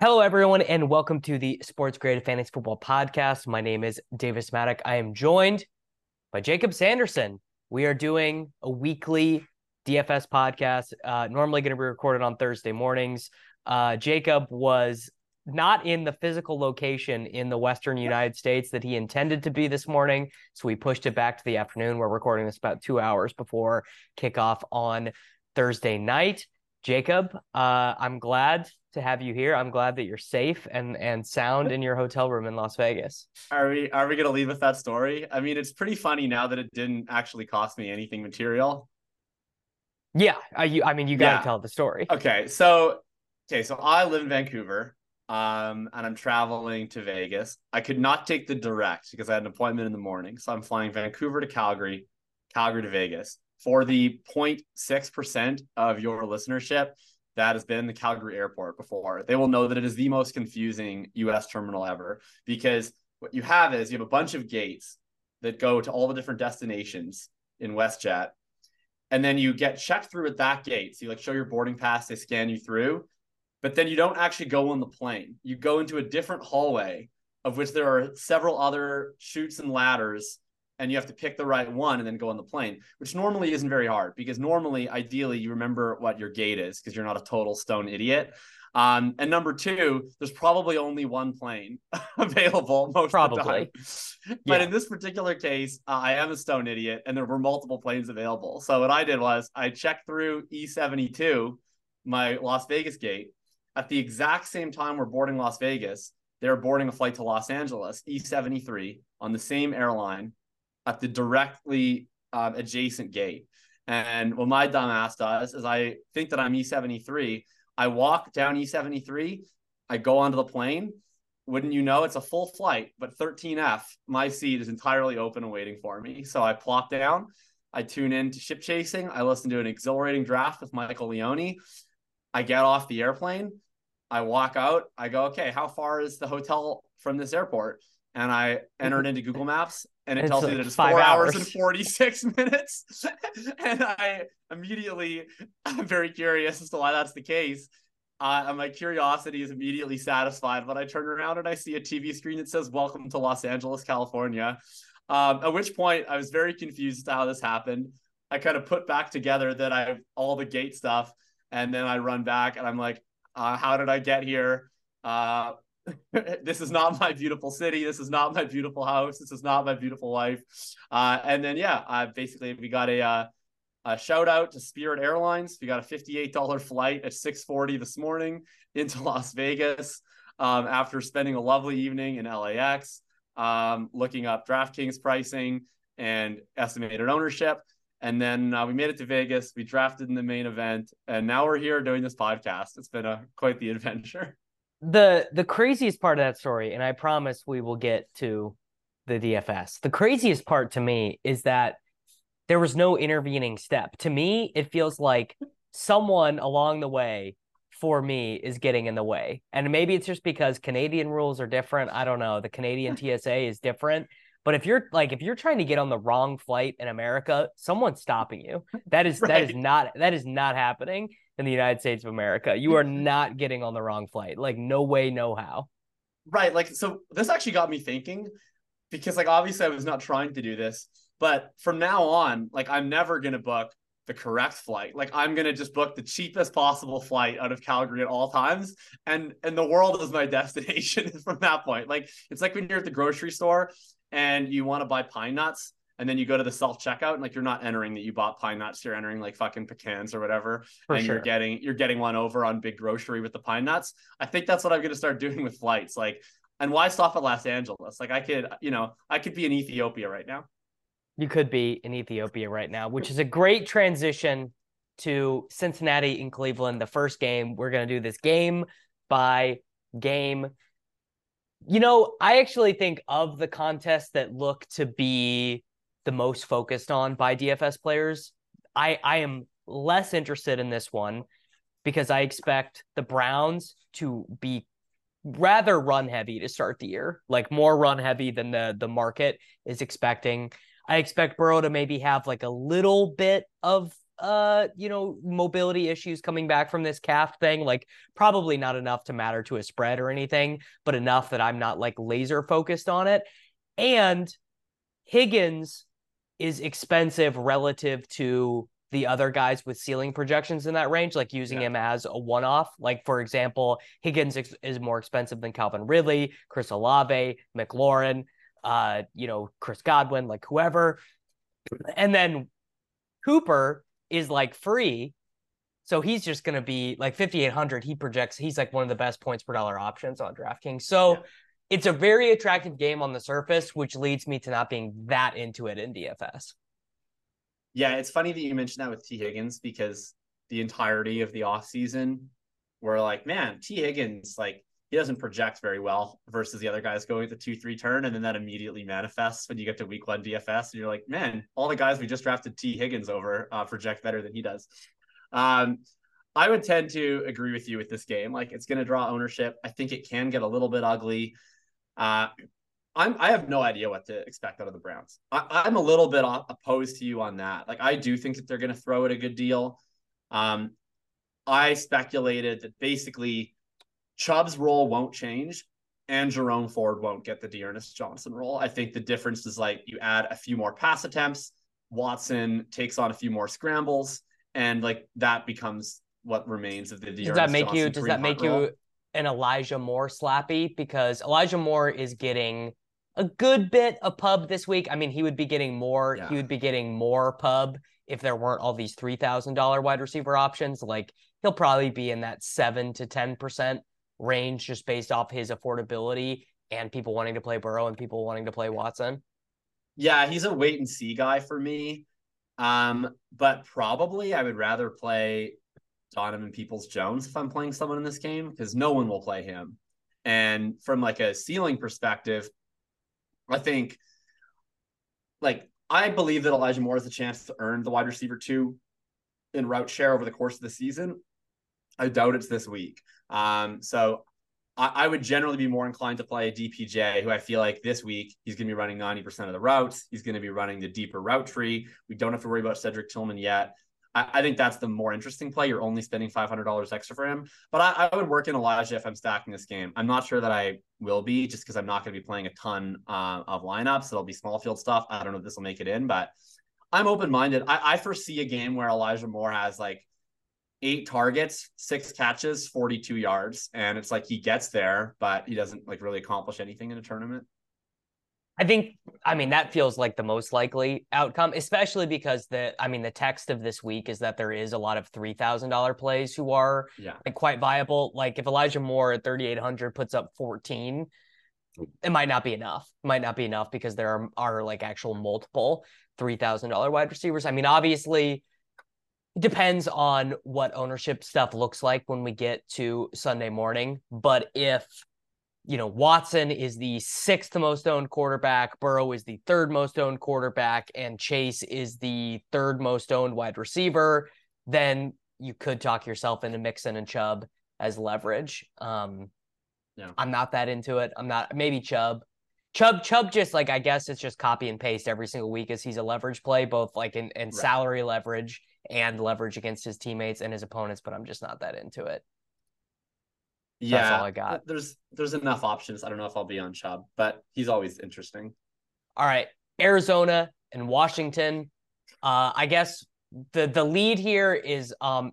Hello, everyone, and welcome to the Sports Grid Fantasy Football Podcast. My name is Davis Mattek. I am joined by Jakob Sanderson. We are doing a weekly DFS podcast, uh, normally going to be recorded on Thursday mornings. Uh, Jakob was not in the physical location in the Western United States that he intended to be this morning. So we pushed it back to the afternoon. We're recording this about two hours before kickoff on Thursday night. Jakob, uh, I'm glad to have you here. I'm glad that you're safe and and sound in your hotel room in Las Vegas. Are we are we gonna leave with that story? I mean, it's pretty funny now that it didn't actually cost me anything material. Yeah, I, you, I mean, you got to Yeah. tell the story. Okay, so okay, so I live in Vancouver, um, and I'm traveling to Vegas. I could not take the direct because I had an appointment in the morning, so I'm flying Vancouver to Calgary, Calgary to Vegas. For the 0.6 percent of your listenership that has been the Calgary airport before, they will know that it is the most confusing U.S. terminal ever because what you have is you have a bunch of gates that go to all the different destinations in WestJet and then you get checked through at that gate. So you like show your boarding pass, they scan you through, but then you don't actually go on the plane. You go into a different hallway of which there are several other chutes and ladders, and you have to pick the right one and then go on the plane, which normally isn't very hard because normally, ideally, you remember what your gate is because you're not a total stone idiot. Um, and number two, there's probably only one plane available most Probably. of the time. But Yeah. in this particular case, uh, I am a stone idiot, and there were multiple planes available. So what I did was I checked through E72, my Las Vegas gate, at the exact same time we're boarding Las Vegas. They're boarding a flight to Los Angeles, E73, on the same airline, at the directly um, adjacent gate. And what my dumb ass does is I think that I'm E73. I walk down E73, I go onto the plane. Wouldn't you know, it's a full flight, but 13F, my seat is entirely open and waiting for me. So I plop down, I tune in to ship chasing, I listen to an exhilarating draft with Michael Leone. I get off the airplane, I walk out, I go, okay, how far is the hotel from this airport? And I entered into Google Maps and it It's tells me that it's four hours. hours. and 46 minutes. and I immediately, I'm very curious as to why that's the case. Uh, and my curiosity is immediately satisfied when I turn around and I see a TV screen that says "Welcome to Los Angeles, California." Um, at which point, I was very confused as to how this happened. I kind of put back together that I have all the gate stuff, and then I run back and I'm like, uh, "How did I get here? Uh, this is not my beautiful city. This is not my beautiful house. This is not my beautiful life." Uh, and then yeah, uh, basically we got a uh, a shout out to Spirit Airlines. We got a $58 flight at 6:40 this morning into Las Vegas um, after spending a lovely evening in LAX, um, looking up DraftKings pricing and estimated ownership. And then uh, we made it to Vegas. We drafted in the main event, and now we're here doing this podcast. It's been a quite the adventure. the the craziest part of that story, and I promise we will get to the DFS. The craziest part to me is that there was no intervening step. To me, it feels like someone along the way for me is getting in the way. And maybe it's just because Canadian rules are different. I don't know. The Canadian TSA is different. But if you're like if you're trying to get on the wrong flight in America, someone's stopping you. That is that is not that is not happening in the United States of America. You are not getting on the wrong flight. Like no way, no how. Right. Like, so this actually got me thinking because, like, obviously I was not trying to do this, but from now on, like, I'm never going to book the correct flight. Like I'm gonna just book the cheapest possible flight out of Calgary at all times, and and the world is my destination from that point. Like it's like when you're at the grocery store and you want to buy pine nuts, and then you go to the self checkout, and like you're not entering that you bought pine nuts, you're entering like fucking pecans or whatever, For and sure. you're getting you're getting one over on big grocery with the pine nuts. I think that's what I'm gonna start doing with flights. Like, and why stop at Los Angeles? Like I could, you know, I could be in Ethiopia right now. You could be in Ethiopia right now, which is a great transition to Cincinnati and Cleveland, the first game. We're going to do this game by game. You know, I actually think of the contests that look to be the most focused on by DFS players, I, I am less interested in this one because I expect the Browns to be rather run heavy to start the year, like more run heavy than the the market is expecting. I expect Burrow to maybe have like a little bit of uh, you know, mobility issues coming back from this calf thing, like probably not enough to matter to a spread or anything, but enough that I'm not like laser focused on it. And Higgins is expensive relative to the other guys with ceiling projections in that range, like using Yeah. him as a one off. Like, for example, Higgins ex- is more expensive than Calvin Ridley, Chris Olave, McLaurin, uh, you know, Chris Godwin, like whoever. And then Cooper is like free. So he's just going to be like 5,800. He projects he's like one of the best points per dollar options on DraftKings. So Yeah. It's a very attractive game on the surface, which leads me to not being that into it in DFS. Yeah, it's funny that you mentioned that with T. Higgins because the entirety of the offseason, we're like, man, T. Higgins, like, he doesn't project very well versus the other guys going at the 2 3 turn. And then that immediately manifests when you get to week one DFS. And you're like, man, all the guys we just drafted T. Higgins over uh, project better than he does. Um, I would tend to agree with you with this game. Like, it's going to draw ownership. I think it can get a little bit ugly. Uh, I'm I have no idea what to expect out of the Browns. I, I'm a little bit opposed to you on that. Like I do think that they're going to throw it a good deal. Um, I speculated that basically Chubb's role won't change and Jerome Ford won't get the D'Ernest Johnson role. I think the difference is like you add a few more pass attempts, Watson takes on a few more scrambles, and like that becomes what remains of the D'Ernest Does that make you does that make Hunt role. An Elijah Moore slappy? Because Elijah Moore is getting a good bit of pub this week. I mean, he would be getting more, Yeah. he would be getting more pub if there weren't all these three thousand dollar wide receiver options. Like he'll probably be in that seven to ten percent range just based off his affordability and people wanting to play Burrow and people wanting to play Watson. Yeah, he's a wait and see guy for me. Um, but probably I would rather play Donovan Peoples Jones if I'm playing someone in this game because no one will play him. And from like a ceiling perspective, I think like I believe that Elijah Moore has a chance to earn the wide receiver two in route share over the course of the season. I doubt it's this week. Um, so I, I would generally be more inclined to play a DPJ, who I feel like this week he's going to be running 90% of the routes. He's going to be running the deeper route tree. We don't have to worry about Cedric Tillman yet. I, I think that's the more interesting play. You're only spending $500 extra for him. But I, I would work in Elijah if I'm stacking this game. I'm not sure that I will be just because I'm not going to be playing a ton uh, of lineups. It'll be small field stuff. I don't know if this will make it in, but I'm open minded. I, I foresee a game where Elijah Moore has like eight targets, six catches, 42 yards. And it's like he gets there, but he doesn't like really accomplish anything in a tournament. I think, I mean, that feels like the most likely outcome, especially because the, I mean, the text of this week is that there is a lot of three thousand dollar plays who are Yeah. like quite viable. Like if Elijah Moore at thirty eight hundred puts up fourteen, it might not be enough. It might not be enough because there are, are like actual multiple three thousand dollar wide receivers. I mean, obviously, it depends on what ownership stuff looks like when we get to Sunday morning. But if you know, Watson is the sixth most owned quarterback, Burrow is the third most owned quarterback, and Chase is the third most owned wide receiver, then you could talk yourself into Mixon and Chubb as leverage. Um. I'm not that into it. I'm not maybe Chubb. Chubb, Chubb just like I guess it's just copy and paste every single week as he's a leverage play, both like in, in Right. salary leverage and leverage against his teammates and his opponents, but I'm just not that into it. Yeah. all I got. There's there's enough options. I don't know if I'll be on Chubb, but he's always interesting. All right, Arizona and Washington. Uh, I guess the the lead here is um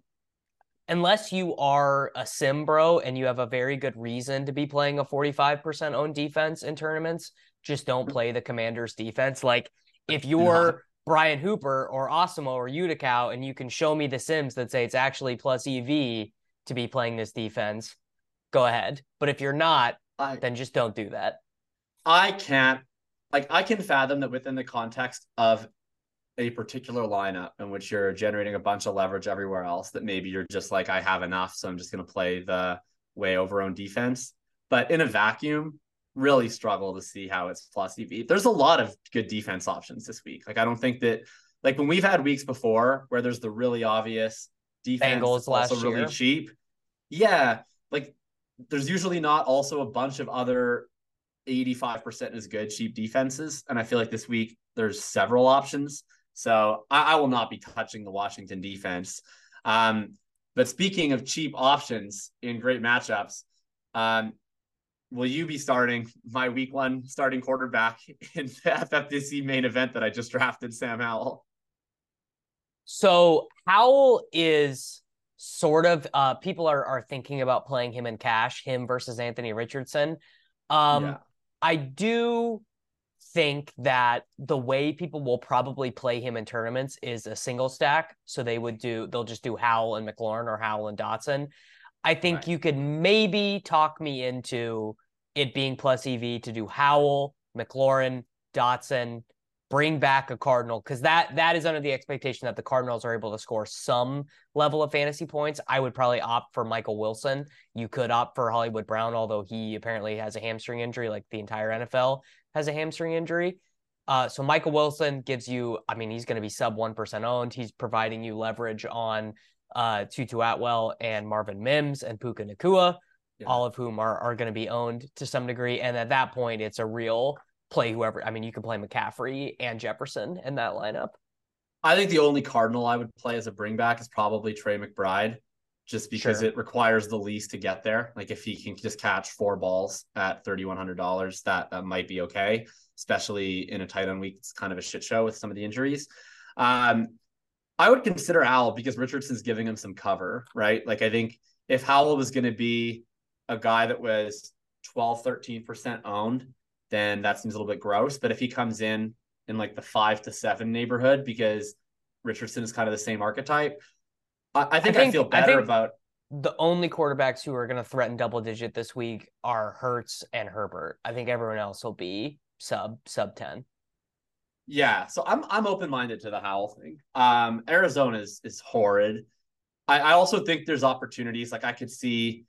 unless you are a sim bro and you have a very good reason to be playing a 45% owned defense in tournaments, just don't play the commander's defense. Like if you're Brian Hooper or Awesemo or Utica and you can show me the sims that say it's actually plus EV to be playing this defense, go ahead. But if you're not, I, then just don't do that. I can't like I can fathom that within the context of a particular lineup in which you're generating a bunch of leverage everywhere else that maybe you're just like I have enough so I'm just going to play the way over own defense but in a vacuum really struggle to see how it's plus EV there's a lot of good defense options this week like I don't think that like when we've had weeks before where there's the really obvious defense Bengals last also really year. cheap yeah like there's usually not also a bunch of other 85% is good cheap defenses and I feel like this week there's several options so I, I will not be touching the Washington defense. Um, but speaking of cheap options in great matchups, um, will you be starting my week one starting quarterback in the FFPC main event that I just drafted, Sam Howell? So Howell is sort of uh people are are thinking about playing him in cash, him versus Anthony Richardson. Um Yeah. I do think that the way people will probably play him in tournaments is a single stack. So they would do they'll just do Howell and McLaurin or Howell and Dotson. I think Right. you could maybe talk me into it being plus EV to do Howell, McLaurin, Dotson, bring back a Cardinal because that that is under the expectation that the Cardinals are able to score some level of fantasy points. I would probably opt for Michael Wilson. You could opt for Hollywood Brown, although he apparently has a hamstring injury, like the entire NFL has a hamstring injury. Uh, so Michael Wilson gives you, I mean, he's going to be sub one percent owned. He's providing you leverage on uh, Tutu Atwell and Marvin Mims and Puka Nacua, Yeah. all of whom are are going to be owned to some degree. And at that point, it's a real play whoever. I mean, you can play McCaffrey and Jefferson in that lineup. I think the only Cardinal I would play as a bring back is probably Trey McBride, just because Sure. it requires the least to get there. Like if he can just catch four balls at thirty one hundred dollars, that that might be okay, especially in a tight end week. It's kind of a shit show with some of the injuries. Um, I would consider Al because Richardson's giving him some cover, right? Like I think if Howell was going to be a guy that was 12, 13% owned, then that seems a little bit gross. But if he comes in in like the five to seven neighborhood because Richardson is kind of the same archetype, I, I think I, think- feel I better think- about The only quarterbacks who are going to threaten double digit this week are Hurts and Herbert. I think everyone else will be sub sub ten. Yeah, so I'm I'm open minded to the Howell thing. Um, Arizona is is horrid. I, I also think there's opportunities. Like I could see,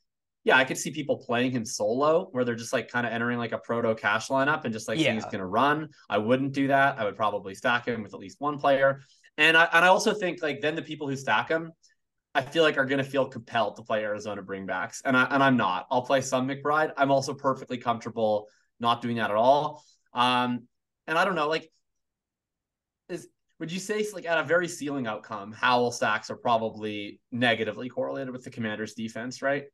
yeah, I could see people playing him solo where they're just like kind of entering like a proto cash lineup and just like seeing he's going to run. I wouldn't do that. I would probably stack him with at least one player. And I and I also think like then the people who stack him, I feel like are going to feel compelled to play Arizona bringbacks, and I and I'm not. I'll play some McBride. I'm also perfectly comfortable not doing that at all. Um, and I don't know, like is would you say like at a very ceiling outcome, Howell stacks are probably negatively correlated with the Commanders' defense, right?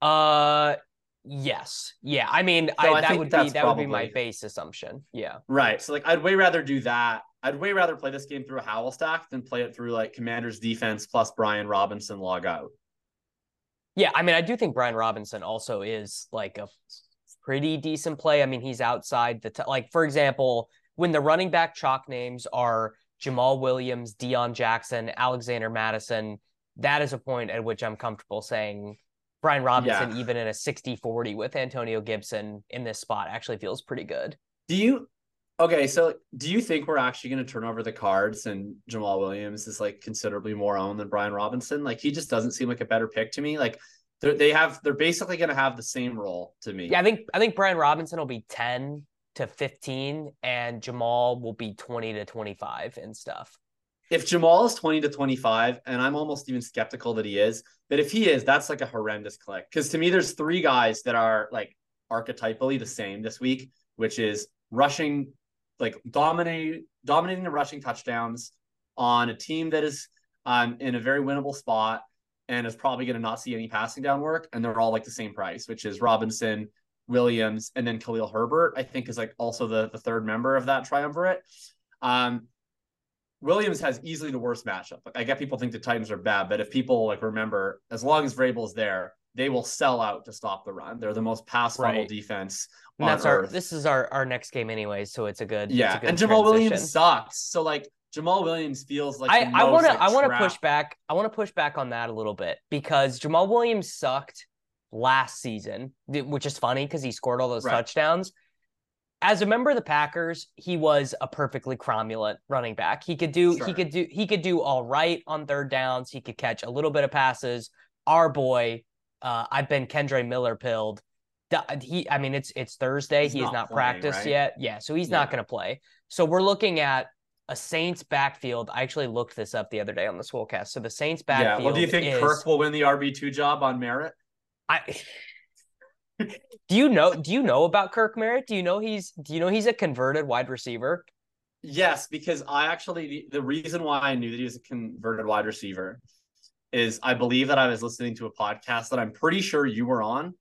Uh, yes, yeah. I mean, So I, I that would be that would be my base assumption. Yeah. Right. So like I'd way rather do that. I'd way rather play this game through a Howell stack than play it through like Commanders defense plus Brian Robinson log out. Yeah, I mean, I do think Brian Robinson also is like a pretty decent play. I mean, he's outside the t- like, for example, when the running back chalk names are Jamal Williams, Deon Jackson, Alexander Mattison, that is a point at which I'm comfortable saying Brian Robinson, even in a 60-40 with Antonio Gibson in this spot, actually feels pretty good. Do you okay, so do you think we're actually gonna turn over the cards and Jamal Williams is like considerably more owned than Brian Robinson? Like he just doesn't seem like a better pick to me. Like they're, they have they're basically gonna have the same role to me. Yeah, I think I think Brian Robinson will be 10 to 15 and Jamal will be 20 to 25 and stuff. if Jamal is 20 to 25, and I'm almost even skeptical that he is, but if he is, that's like a horrendous click. Because to me, there's three guys that are like archetypally the same this week, which is rushing, like dominating, dominating the rushing touchdowns on a team that is um, in a very winnable spot and is probably going to not see any passing down work. And they're all like the same price, which is Robinson, Williams, and then Khalil Herbert, I think is like also the, the third member of that triumvirate. Um, Williams has easily the worst matchup. Like I get people think the Titans are bad, but if people like remember, as long as Vrabel's there, they will sell out to stop the run. They're the most pass funnel Right. defense. And that's our this is our our next game anyways, so it's a good yeah, a good and Jamal transition. Williams sucks. So like Jamal Williams feels like I, I want to I want to push back. I want to push back on that a little bit because Jamal Williams sucked last season, which is funny because he scored all those Right. touchdowns. As a member of the Packers, he was a perfectly cromulent running back. He could do he could do he could do all right on third downs. He could catch a little bit of passes. Our boy, uh, I've been Kendre Miller pilled. He, I mean, it's it's Thursday. He's he has not not playing, practiced right? yet. Yeah, so he's not going to play. So we're looking at a Saints backfield. I actually looked this up the other day on the Swolecast. So the Saints backfield. Yeah. Well, do you think is, Kirk will win the RB two job on merit? I, do you know? Do you know about Kirk Merritt? Do you know he's? Do you know he's a converted wide receiver? Yes, because I actually the, reason why I knew that he was a converted wide receiver is I believe that I was listening to a podcast that I'm pretty sure you were on,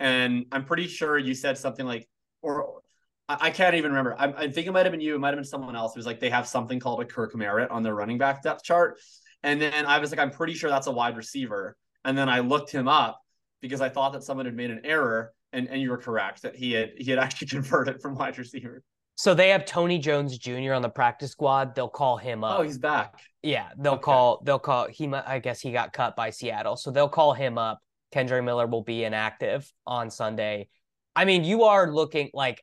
and I'm pretty sure you said something like, or I, I can't even remember. I, I think it might have been you. It might have been someone else. It was like they have something called a Kirk Merritt on their running back depth chart, and then I was like, I'm pretty sure that's a wide receiver, and then I looked him up because I thought that someone had made an error, and and you were correct that he had he had actually converted from wide receiver. So they have Tony Jones Jr. on the practice squad. They'll call him up. Oh, he's back. Yeah, they'll Okay. call. They'll call. He. I guess he got cut by Seattle, so they'll call him up. Kendre Miller will be inactive on Sunday. I mean, you are looking like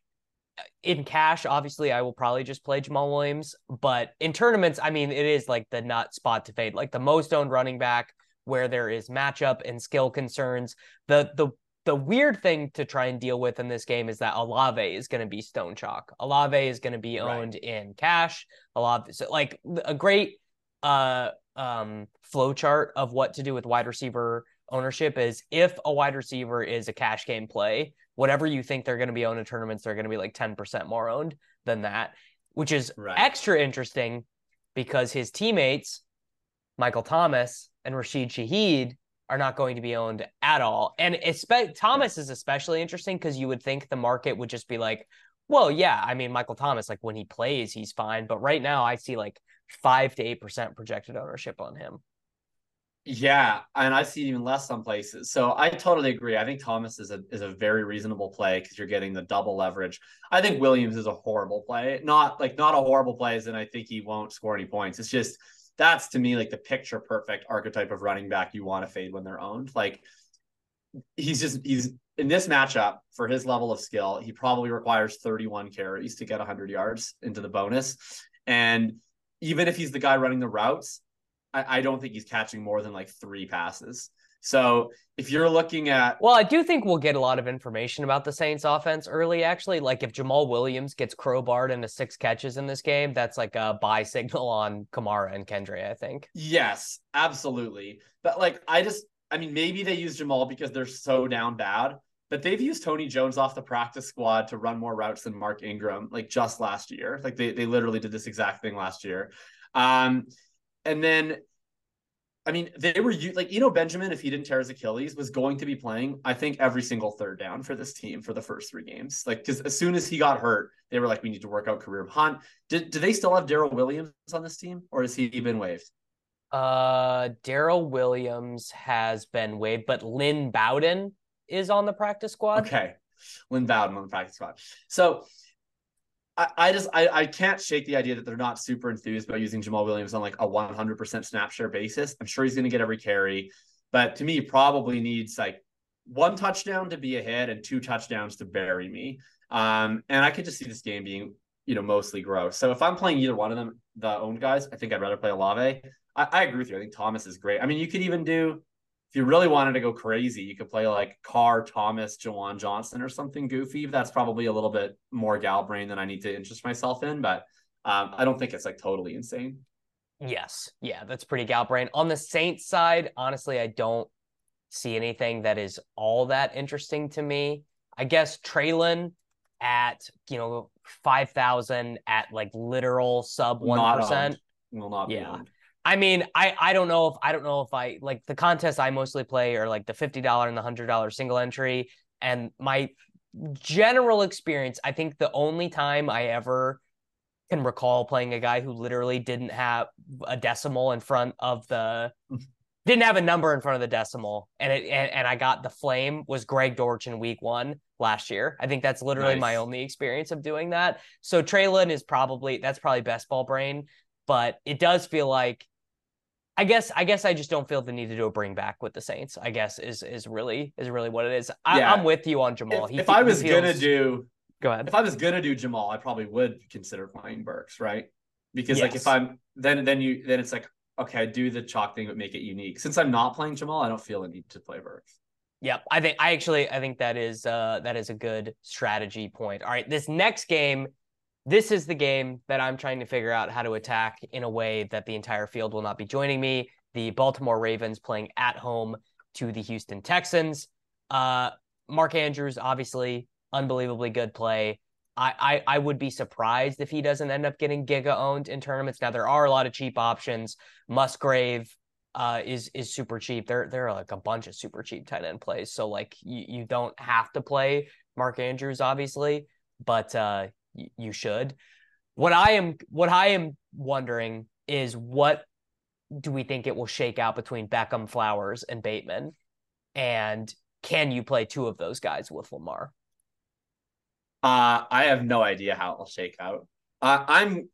uh, in cash. Obviously, I will probably just play Jamal Williams, but in tournaments, I mean, it is like the nut spot to fade, like the most owned running back where there is matchup and skill concerns. The the the weird thing to try and deal with in this game is that Olave is going to be stone chalk. Olave is going to be Right. owned in cash. Olave, so like a great uh um flow chart of what to do with wide receiver ownership is if a wide receiver is a cash game play, whatever you think they're going to be owned in tournaments, they're going to be like 10% more owned than that, which is Right. extra interesting because his teammates, Michael Thomas and Rashid Shaheed, are not going to be owned at all. And espe- Thomas is especially interesting because you would think the market would just be like, well, yeah, I mean, Michael Thomas, like when he plays, he's fine. But right now, I see like five to 8% projected ownership on him. Yeah, and I see even less some places. So I totally agree. I think Thomas is a is a very reasonable play because you're getting the double leverage. I think Williams is a horrible play. Not like not a horrible play, as in I think he won't score any points. It's just that's to me like the picture perfect archetype of running back you want to fade when they're owned. Like he's just he's in this matchup for his level of skill, he probably requires 31 carries to get 100 yards into the bonus. And even if he's the guy running the routes, I, I don't think he's catching more than like three passes. So if you're looking at Well, I do think we'll get a lot of information about the Saints offense early, actually. Like if Jamal Williams gets crowbarred into six catches in this game, that's like a buy signal on Kamara and Kendre, I think. yes, absolutely. But like I just I mean maybe they use Jamal because they're so down bad, but they've used Tony Jones off the practice squad to run more routes than Mark Ingram like just last year. Like they they literally did this exact thing last year. Um and then I mean, they were like, you know, Benjamin, if he didn't tear his Achilles, was going to be playing, I think, every single third down for this team for the first three games. Like, because as soon as he got hurt, they were like, we need to work out Kareem Hunt. Did, do they still have Daryl Williams on this team or has he been waived? Uh Daryl Williams has been waived, but Lynn Bowden is on the practice squad. Okay. Lynn Bowden on the practice squad. So I, just I, I can't shake the idea that they're not super enthused about using Jamal Williams on like a 100% snap share basis. I'm sure he's going to get every carry, but to me, probably needs like one touchdown to be ahead and two touchdowns to bury me. Um, and I could just see this game being, you know, mostly gross. So if I'm playing either one of them, the owned guys, I think I'd rather play Olave. I, I agree with you. I think Thomas is great. I mean, you could even do if you really wanted to go crazy, you could play like Carr, Thomas, Juwan Johnson, or something goofy. That's probably a little bit more gal brain than I need to interest myself in, but um, I don't think it's like totally insane. Yes. Yeah, that's pretty gal brain. On the Saints side, honestly, I don't see anything that is all that interesting to me. I guess Treylon at, you know, 5,000 at like literal sub 1%. owned. Will not be Yeah. owned. I mean, I I don't know if I don't know if I like the contests I mostly play are like the fifty dollar and the hundred dollar single entry, and my general experience, I think the only time I ever can recall playing a guy who literally didn't have a decimal in front of the didn't have a number in front of the decimal and it and, and I got the flame was Greg Dortch in week one last year. I think that's literally nice. my only experience of doing that. So Treylon is probably that's probably best ball brain, but it does feel like I guess I guess I just don't feel the need to do a bring back with the Saints. I guess is is really is really what it is. I, am with you on Jamal. If, if I was feels... gonna do, go ahead. If I was gonna do Jamal, I probably would consider playing Burks, right? Because yes. like if I'm then then you then it's like okay, I do the chalk thing but make it unique. Since I'm not playing Jamal, I don't feel a need to play Burks. Yep, I think I actually I think that is uh that is a good strategy point. All right, this next game this is the game that I'm trying to figure out how to attack in a way that the entire field will not be joining me. The Baltimore Ravens playing at home to the Houston Texans. Uh, Mark Andrews, obviously, unbelievably good play. I, I, I would be surprised if he doesn't end up getting giga owned in tournaments. Now there are a lot of cheap options. Musgrave uh, is is super cheap. There there are like a bunch of super cheap tight end plays. So like you, you don't have to play Mark Andrews, obviously, but uh, you should. What I am what I am wondering is what do we think it will shake out between Beckham, Flowers, and Bateman? And can you play two of those guys with Lamar? Uh, I have no idea how it'll shake out. Uh, I'm,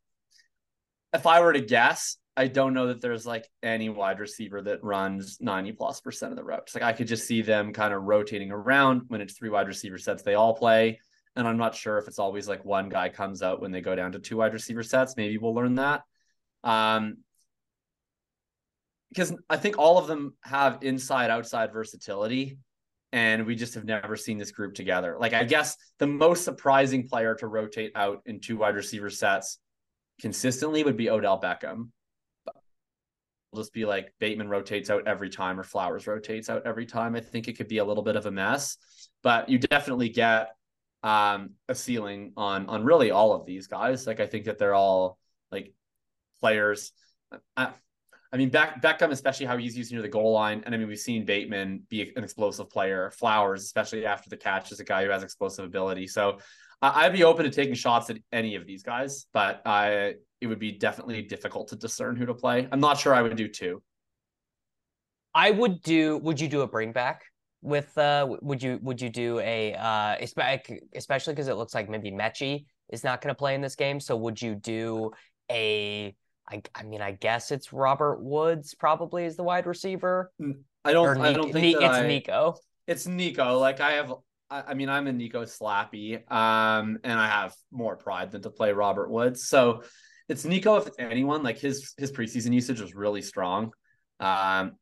if I were to guess, I don't know that there's like any wide receiver that runs 90 plus percent of the routes. Like I could just see them kind of rotating around when it's three wide receiver sets, they all play. And I'm not sure if it's always like one guy comes out when they go down to two wide receiver sets. Maybe we'll learn that. Um, because I think all of them have inside outside versatility. And we just have never seen this group together. Like, I guess the most surprising player to rotate out in two wide receiver sets consistently would be Odell Beckham. It'll just be like Bateman rotates out every time or Flowers rotates out every time. I think it could be a little bit of a mess, but you definitely get um, a ceiling on on really all of these guys. Like I think that they're all like players. I, I mean, Beck, Beckham, especially how he's used near the goal line, and I mean we've seen Bateman be an explosive player. Flowers, especially after the catch, is a guy who has explosive ability. So I'd be open to taking shots at any of these guys, but I it would be definitely difficult to discern who to play. I'm not sure I would do two. I would do. Would you do a bring back? With uh would you would you do a uh especially because it looks like maybe Metchie is not going to play in this game so would you do a I, I mean I guess it's Robert Woods probably is the wide receiver? I don't I don't think it's I, Nico. It's Nico like I have I, I mean I'm a Nico slappy um and I have more pride than to play Robert Woods so it's Nico if it's anyone like his his preseason usage was really strong um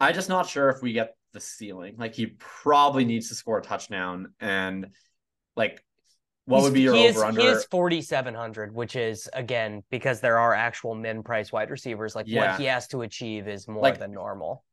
I'm just not sure if we get the ceiling. Like he probably needs to score a touchdown and like what He's, would be your over is, under? He is 4,700, which is again because there are actual min price wide receivers. Like yeah. what he has to achieve is more like, than normal.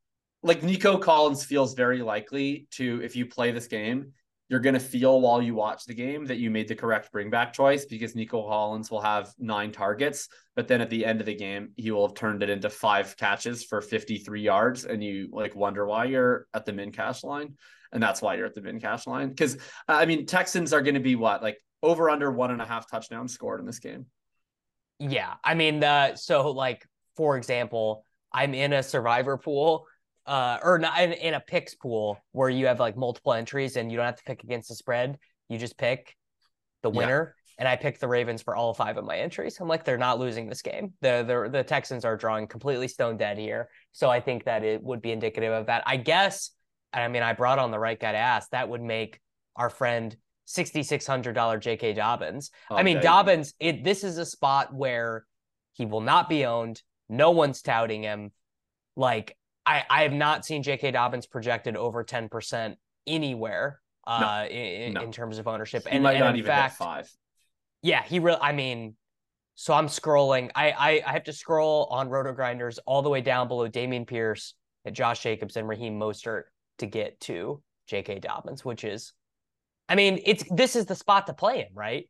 Like Nico Collins feels very likely to, if you play this game, you're going to feel while you watch the game that you made the correct bring back choice because Nico Collins will have nine targets, but then at the end of the game, he will have turned it into five catches for 53 yards. And you like wonder why you're at the min cash line. And that's why you're at the min cash line. Because I mean, Texans are going to be what, like over under one and a half touchdowns scored in this game. Yeah. I mean, the, so like, for example, I'm in a survivor pool uh, or not in, in, a picks pool where you have like multiple entries and you don't have to pick against the spread. You just pick the winner. Yeah. And I picked the Ravens for all five of my entries. I'm like, they're not losing this game. The, the the Texans are drawing completely stone dead here. So I think that it would be indicative of that. I guess, I mean, I brought on the right guy to ask. That would make our friend $6,600 J.K. Dobbins. Okay. I mean, Dobbins, it, this is a spot where he will not be owned. No one's touting him. Like, I, I have not seen J.K. Dobbins projected over 10% anywhere uh, no, in, no. in, terms of ownership. He and, might and not even fact, five. Yeah, he really, I mean, so I'm scrolling. I, I, I have to scroll on Roto Grinders all the way down below Dameon Pierce, and Josh Jacobs, and Raheem Mostert to get to J.K. Dobbins, which is, I mean, it's this is the spot to play him, right?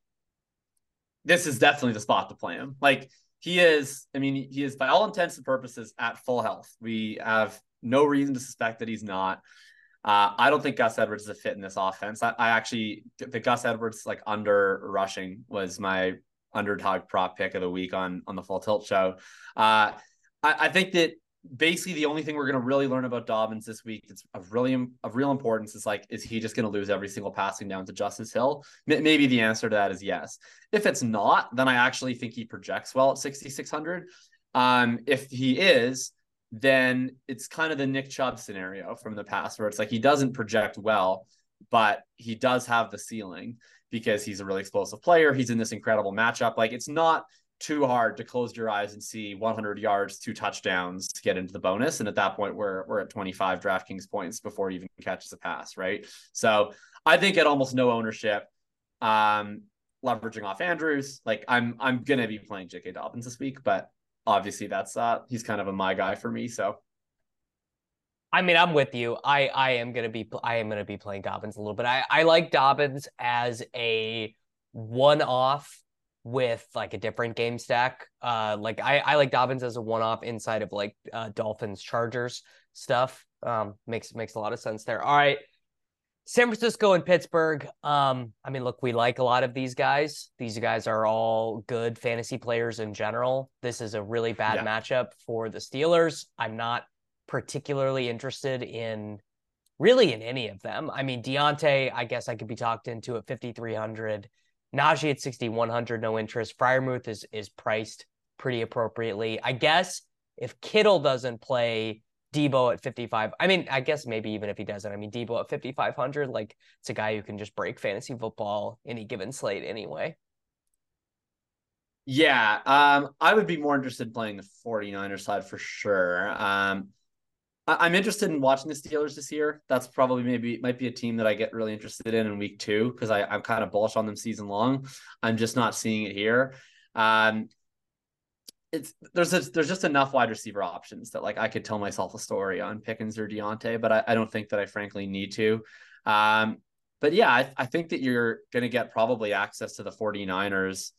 This is definitely the spot to play him. Like he is, I mean, he is by all intents and purposes at full health. We have no reason to suspect that he's not. Uh, I don't think Gus Edwards is a fit in this offense. I, I, actually, the Gus Edwards like under rushing was my underdog prop pick of the week on on the Full Tilt show. Uh, I, I think that basically the only thing we're going to really learn about Dobbins this week that's of really of real importance is like is he just going to lose every single passing down to Justice Hill? M- maybe the answer to that is yes. If it's not, then I actually think he projects well at 6600. Um, if he is, then it's kind of the Nick Chubb scenario from the past where it's like he doesn't project well, but he does have the ceiling because he's a really explosive player. He's in this incredible matchup. Like it's not too hard to close your eyes and see 100 yards, two touchdowns to get into the bonus. And at that point, we're we're at 25 DraftKings points before he even catches a pass, right? So I think at almost no ownership, um, leveraging off Andrews, like I'm I'm gonna be playing J.K. Dobbins this week, but obviously that's uh he's kind of a my guy for me. So I mean, I'm with you. I I am gonna be I am gonna be playing Dobbins a little bit. I I like Dobbins as a one off with like a different game stack. Uh, like I I like Dobbins as a one off inside of like uh, Dolphins Chargers stuff. Um, makes makes a lot of sense there. All right. San Francisco and Pittsburgh. Um, I mean, look, we like a lot of these guys. These guys are all good fantasy players in general. This is a really bad yeah. matchup for the Steelers. I'm not particularly interested in really in any of them. I mean, Diontae, I guess I could be talked into at 5,300. Najee at 6,100, no interest. Freiermuth is is priced pretty appropriately. I guess if Kittle doesn't play, Deebo at 55. I mean, I guess maybe even if he doesn't, I mean, Deebo at 5,500, like it's a guy who can just break fantasy football any given slate anyway. Yeah, um, I would be more interested in playing the 49er side for sure. Um, I- am interested in watching the Steelers this year. That's probably maybe might be a team that I get really interested in in week two because I'm kind of bullish on them season long. I'm just not seeing it here. Um, it's there's a, there's just enough wide receiver options that like I could tell myself a story on Pickens or Diontae, but I, I don't think that I frankly need to. Um, but yeah, I, I think that you're going to get probably access to the 49ers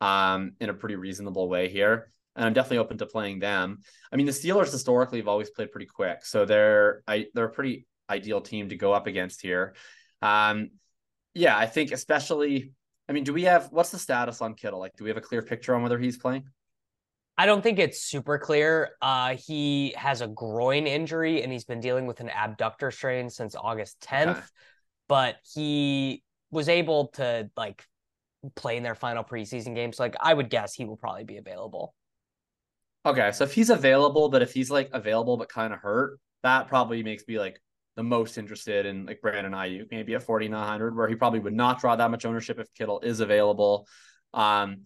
um, in a pretty reasonable way here. And I'm definitely open to playing them. I mean, the Steelers historically have always played pretty quick, so they're I, they're a pretty ideal team to go up against here. Um, yeah, I think especially. I mean, do we have what's the status on Kittle? Like, do we have a clear picture on whether he's playing? I don't think it's super clear. Uh, he has a groin injury and he's been dealing with an adductor strain since August 10th, okay. but he was able to like play in their final preseason games. So, like I would guess he will probably be available. Okay, so if he's available, but if he's like available but kind of hurt, that probably makes me like the most interested in like Brandon Aiyuk, maybe at 4900, where he probably would not draw that much ownership if Kittle is available. Um,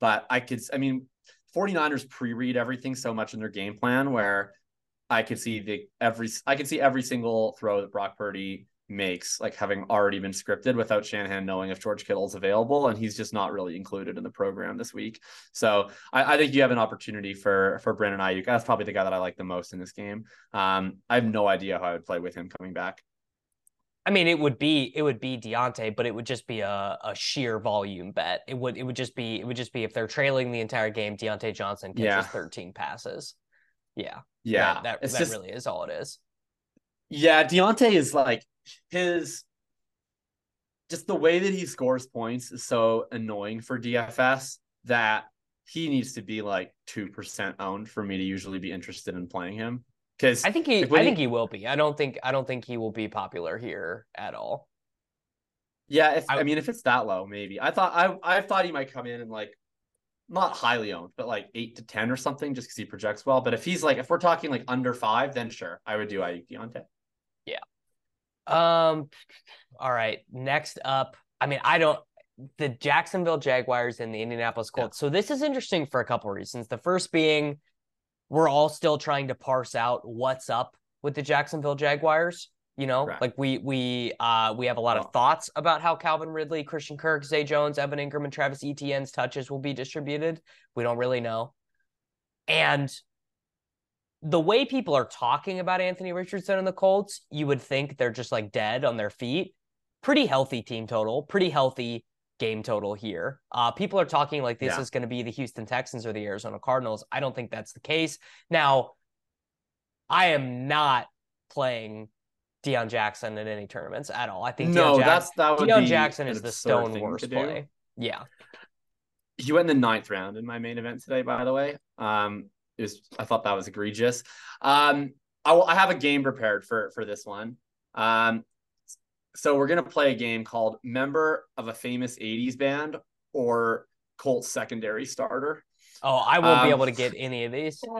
but I could, I mean, 49ers pre-read everything so much in their game plan where I could see the every I could see every single throw that Brock Purdy makes like having already been scripted without Shanahan knowing if George Kittle's available and he's just not really included in the program this week. So I, I think you have an opportunity for for Brandon Aiyuk. That's probably the guy that I like the most in this game. Um, I have no idea how I would play with him coming back. I mean, it would be it would be Diontae, but it would just be a, a sheer volume bet. It would it would just be it would just be if they're trailing the entire game, Diontae Johnson catches yeah. 13 passes. Yeah. Yeah. That, that, that just, really is all it is. Yeah, Diontae is like his just the way that he scores points is so annoying for DFS that he needs to be like two percent owned for me to usually be interested in playing him. Because I think he, I think he will be. I don't think, I don't think he will be popular here at all. Yeah, if, I, I mean, if it's that low, maybe. I thought I, I thought he might come in and like not highly owned, but like eight to ten or something, just because he projects well. But if he's like, if we're talking like under five, then sure, I would do Aiyuk Diontae. Yeah. Um. All right. Next up, I mean, I don't the Jacksonville Jaguars and the Indianapolis Colts. Yeah. So this is interesting for a couple reasons. The first being we're all still trying to parse out what's up with the Jacksonville Jaguars. You know, right. like we we uh we have a lot of thoughts about how Calvin Ridley, Christian Kirk, Zay Jones, Evan Engram, and Travis Etienne's touches will be distributed. We don't really know. And the way people are talking about Anthony Richardson and the Colts, you would think they're just like dead on their feet. Pretty healthy team total, pretty healthy game total here. Uh, people are talking like this yeah. is going to be the Houston Texans or the Arizona Cardinals. I don't think that's the case. Now, I am not playing Deon Jackson in any tournaments at all. I think no, Deon that's that Deon Jackson is the stone worst play. Yeah. he went in the ninth round in my main event today, by the way. Um, it was I thought that was egregious. Um, I will I have a game prepared for for this one. Um, so we're gonna play a game called Member of a Famous 80s Band or Colts secondary starter. Oh, I won't Um, be able to get any of these.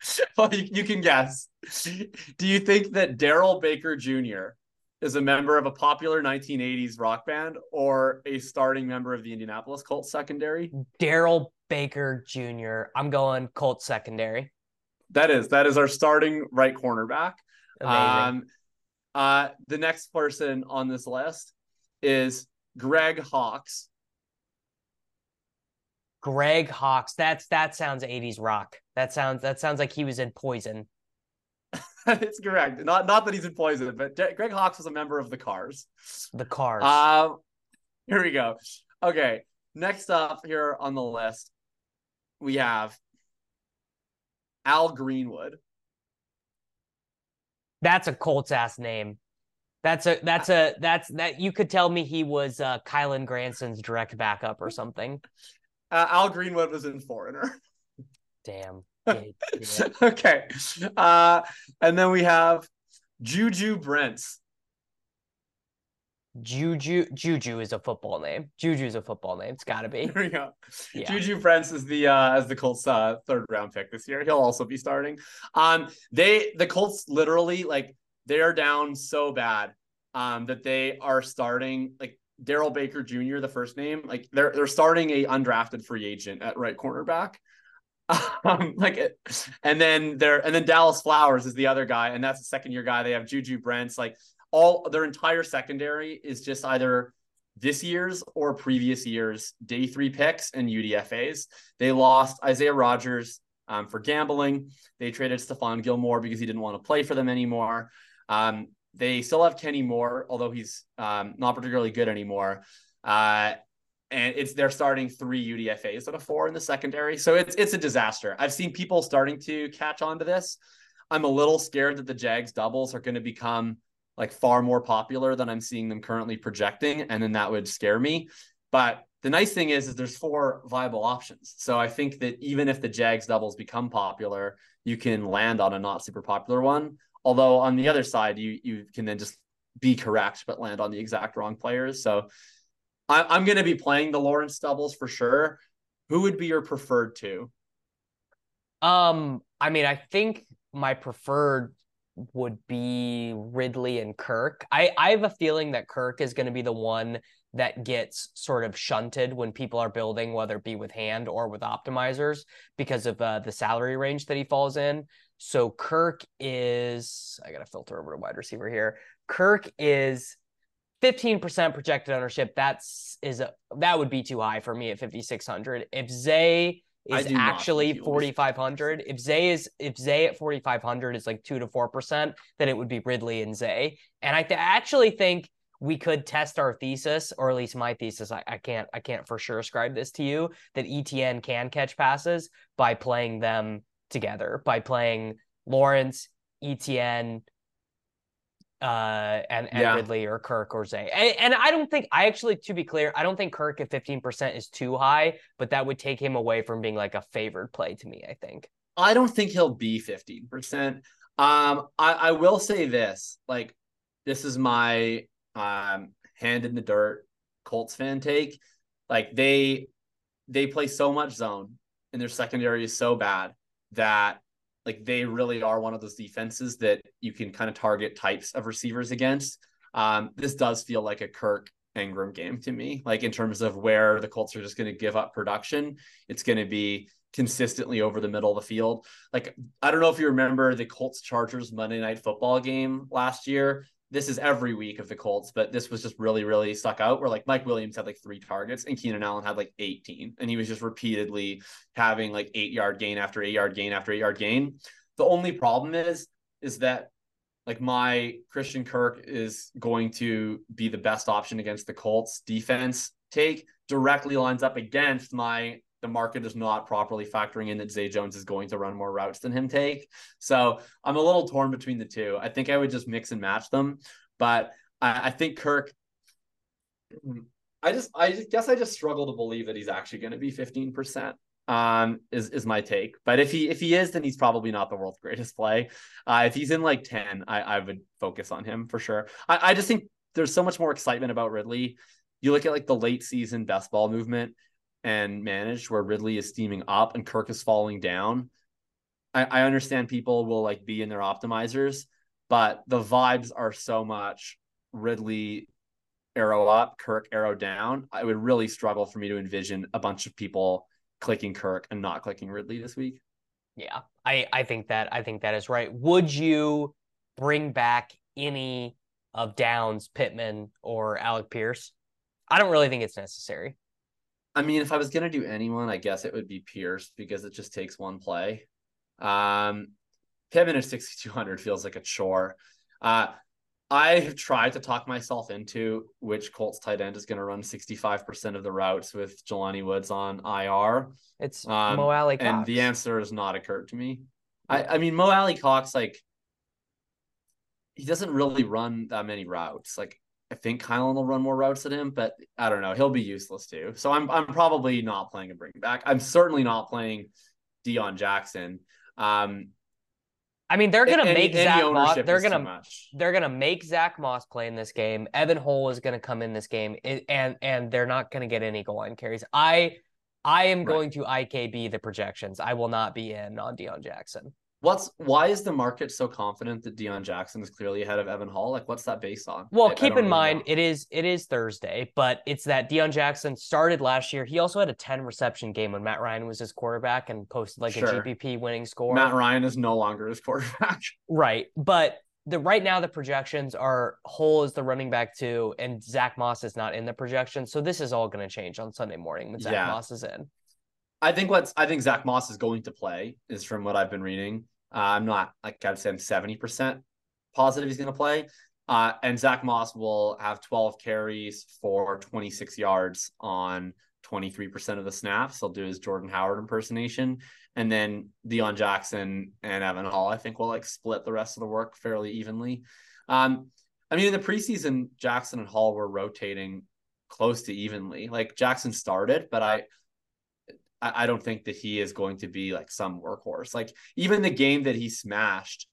well, you, you can guess. Do you think that Darrell Baker Jr. is a member of a popular 1980s rock band or a starting member of the Indianapolis Colts secondary? Daryl Baker Jr. I'm going Colts secondary. That is that is our starting right cornerback. Amazing. Um, uh, the next person on this list is Greg Hawkes. Greg Hawkes. That's that sounds 80s rock. That sounds that sounds like he was in Poison. it's correct. Not not that he's in poison, but De- Greg Hawkes was a member of the Cars. The Cars. Um, here we go. Okay, next up here on the list, we have Al Greenwood. that's a Colts ass name. That's a that's a that's that you could tell me he was uh Kylen Granson's direct backup or something. Uh, Al Greenwood was in Foreigner. Damn. Yeah, yeah. okay, uh, and then we have Juju Brents. Juju Juju is a football name. Juju's a football name. It's gotta be. Here we go. Yeah. Juju Brents is the uh as the Colts uh third round pick this year. He'll also be starting. Um they the Colts literally like they're down so bad um that they are starting like Darrell Baker Jr. the first name like they're they're starting a undrafted free agent at right cornerback. Um like it, and then they're and then Dallas Flowers is the other guy and that's the second year guy. They have Juju Brents like all their entire secondary is just either this year's or previous year's day three picks and UDFAs. They lost Isaiah Rodgers um, for gambling. They traded Stephon Gilmore because he didn't want to play for them anymore. Um, they still have Kenny Moore, although he's um, not particularly good anymore. Uh, and it's they're starting three UDFAs out of four in the secondary. So it's it's a disaster. I've seen people starting to catch on to this. I'm a little scared that the Jags doubles are going to become like far more popular than I'm seeing them currently projecting, and then that would scare me. But the nice thing is, is there's four viable options. So I think that even if the Jags doubles become popular, you can land on a not super popular one. Although on the other side, you you can then just be correct but land on the exact wrong players. So I, I'm going to be playing the Lawrence doubles for sure. Who would be your preferred two? Um, I mean, I think my preferred would be Ridley and Kirk. I, I have a feeling that Kirk is going to be the one that gets sort of shunted when people are building, whether it be with hand or with optimizers, because of uh, the salary range that he falls in. So Kirk is, I got to filter over to wide receiver here. Kirk is 15% projected ownership. That's is a that would be too high for me at 5600. If Zay is actually think he will be 4500, if Zay is if Zay at 4500 is like 2 to 4%, then it would be Ridley and Zay. And I th- actually think we could test our thesis or at least my thesis I, I can't I can't for sure ascribe this to you that ETN can catch passes by playing them together by playing Lawrence, ETN, uh, and, and Yeah. Ridley or Kirk or Zay. And, and I don't think I actually, to be clear, I don't think Kirk at 15% is too high, but that would take him away from being like a favored play to me, I think. I don't think he'll be 15%. Um, I, I will say this, like, this is my um hand in the dirt Colts fan take. Like they they play so much zone and their secondary is so bad that like they really are one of those defenses that you can kind of target types of receivers against. Um, this does feel like a Kirk Engram game to me, like in terms of where the Colts are just going to give up production. It's going to be consistently over the middle of the field. Like, I don't know if you remember the Colts Chargers Monday night football game last year. This is every week of the Colts, but this was just really, really stuck out where like Mike Williams had like three targets and Keenan Allen had like 18. And he was just repeatedly having like eight yard gain after eight yard gain after eight yard gain. The only problem is, is that like my Christian Kirk is going to be the best option against the Colts defense take directly lines up against my the market is not properly factoring in that Zay Jones is going to run more routes than him take. So I'm a little torn between the two. I think I would just mix and match them, but I, I think Kirk I just I guess I just struggle to believe that he's actually going to be 15%. Um is is my take. But if he if he is then he's probably not the world's greatest play. Uh if he's in like 10, I I would focus on him for sure. I I just think there's so much more excitement about Ridley. You look at like the late season best ball movement and managed where Ridley is steaming up and Kirk is falling down. I, I understand people will like be in their optimizers, but the vibes are so much Ridley arrow up, Kirk arrow down. I would really struggle for me to envision a bunch of people clicking Kirk and not clicking Ridley this week. Yeah, I I think that I think that is right. Would you bring back any of Downs, Pittman, or Alec Pierce? I don't really think it's necessary. I mean, if I was gonna do anyone, I guess it would be Pierce because it just takes one play. Um, Pittman at 6,200 feels like a chore. Uh, I have tried to talk myself into which Colts tight end is going to run 65% of the routes with Jelani Woods on IR. It's um, Mo Alie-Cox. And the answer has not occurred to me. I, I mean, Mo Alie-Cox, like, he doesn't really run that many routes. Like, I think Kylan will run more routes than him, but I don't know. He'll be useless too. So I'm I'm probably not playing a bring back. I'm certainly not playing Deon Jackson. Um, I mean, they're gonna any, make Zach Moss. They're gonna they're gonna make Zach Moss play in this game. Evan Hull is gonna come in this game, and and they're not gonna get any goal line carries. I I am right. going to IKB the projections. I will not be in on Deon Jackson. What's why is the market so confident that Deon Jackson is clearly ahead of Evan Hull? Like, what's that based on? Well, I, keep I in really mind know. it is it is Thursday, but it's that Deon Jackson started last year. He also had a 10 reception game when Matt Ryan was his quarterback and posted like sure. a GPP winning score. Matt Ryan is no longer his quarterback. right. But the right now the projections are Hull is the running back too, and Zach Moss is not in the projection. So this is all going to change on Sunday morning when Zach yeah. Moss is in. I think what's I think Zach Moss is going to play is from what I've been reading. Uh, I'm not like I'd say I'm 70% positive he's going to play. Uh, and Zach Moss will have 12 carries for 26 yards on 23% of the snaps. He'll do his Jordan Howard impersonation. And then Deon Jackson and Evan Hull, I think, will like split the rest of the work fairly evenly. Um, I mean, in the preseason, Jackson and Hull were rotating close to evenly. Like Jackson started, but I I, I don't think that he is going to be like some workhorse. Like even the game that he smashed,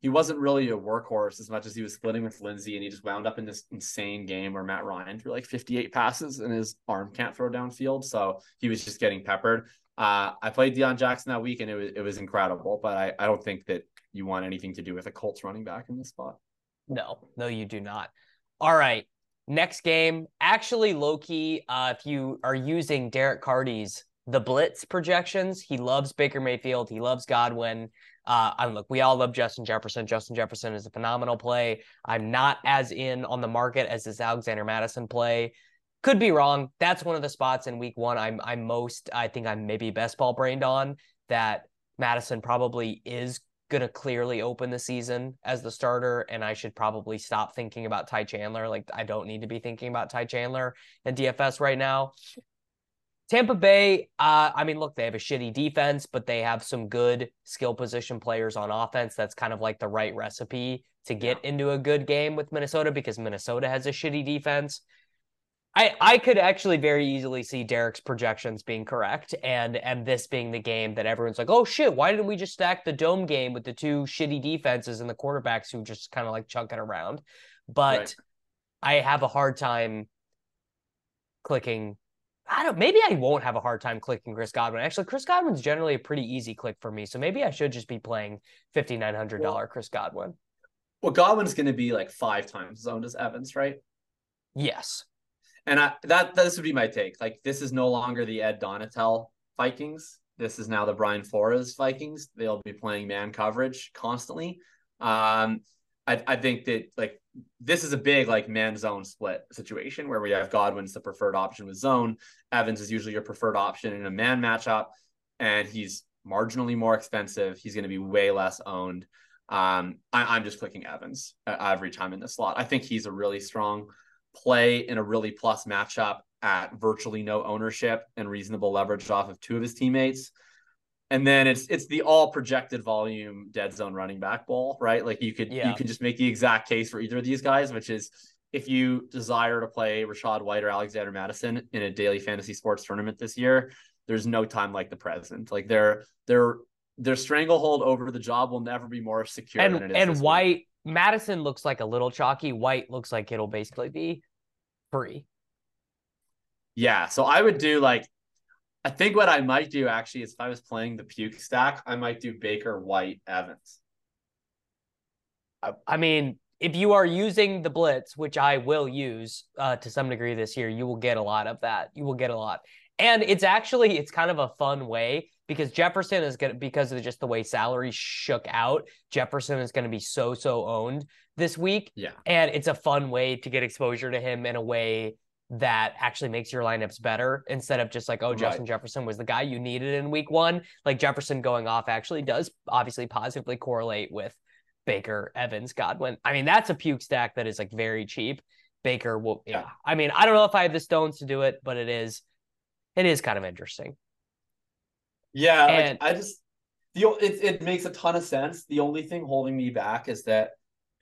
he wasn't really a workhorse as much as he was splitting with Lindsay, and he just wound up in this insane game where Matt Ryan threw like 58 passes and his arm can't throw downfield. So he was just getting peppered. Uh, I played Deon Jackson that week and it was it was incredible, but I, I don't think that you want anything to do with a Colts running back in this spot. No, no, you do not. All right. Next game, actually low key. Uh, if you are using Derek Carty's the blitz projections. He loves Baker Mayfield. He loves Godwin. Uh, look, we all love Justin Jefferson. Justin Jefferson is a phenomenal play. I'm not as in on the market as this Alexander Mattison play. Could be wrong. That's one of the spots in week one I'm I'm most I think I'm maybe best ball brained on that Mattison probably is gonna clearly open the season as the starter, and I should probably stop thinking about Ty Chandler. Like I don't need to be thinking about Ty Chandler and DFS right now. Tampa Bay, uh, I mean, look, they have a shitty defense, but they have some good skill position players on offense. That's kind of like the right recipe to get yeah. into a good game with Minnesota because Minnesota has a shitty defense. I, I could actually very easily see Derek's projections being correct and and this being the game that everyone's like, oh shit, why didn't we just stack the dome game with the two shitty defenses and the quarterbacks who just kind of like chunk it around? But right. I have a hard time clicking I don't. Maybe I won't have a hard time clicking Chris Godwin. Actually, Chris Godwin's generally a pretty easy click for me. So maybe I should just be playing fifty nine hundred dollar Chris Godwin. Well, Godwin's going to be like five times zoned as Evans, right? Yes. And I that this would be my take. Like this is no longer the Ed Donatell Vikings. This is now the Brian Flores Vikings. They'll be playing man coverage constantly. Um, I, I think that like this is a big like man zone split situation where we have Godwin's the preferred option with zone. Evans is usually your preferred option in a man matchup, and he's marginally more expensive. He's going to be way less owned. Um, I, am just clicking Evans every time in the slot. I think he's a really strong play in a really plus matchup at virtually no ownership and reasonable leverage off of two of his teammates and then it's it's the all projected volume dead zone running back ball, right? Like you could yeah. you could just make the exact case for either of these guys, which is if you desire to play Rachaad White or Alexander Mattison in a daily fantasy sports tournament this year, there's no time like the present. Like their their their stranglehold over the job will never be more secure. And and White week. Mattison looks like a little chalky. White looks like it'll basically be free. Yeah, so I would do like I think what I might do actually is if I was playing the puke stack, I might do Baker, White, Evans. I mean, if you are using the blitz, which I will use uh, to some degree this year, you will get a lot of that. You will get a lot, and it's actually it's kind of a fun way because Jefferson is gonna because of just the way salaries shook out. Jefferson is going to be so so owned this week. Yeah, and it's a fun way to get exposure to him in a way that actually makes your lineups better instead of just like, oh, Justin right. Jefferson was the guy you needed in week one. Like Jefferson going off actually does obviously positively correlate with Baker, Evans, Godwin. I mean, that's a puke stack that is like very cheap. Baker will, yeah. I mean, I don't know if I have the stones to do it, but it is, it is kind of interesting. Yeah, and, like, I just the it it makes a ton of sense. The only thing holding me back is that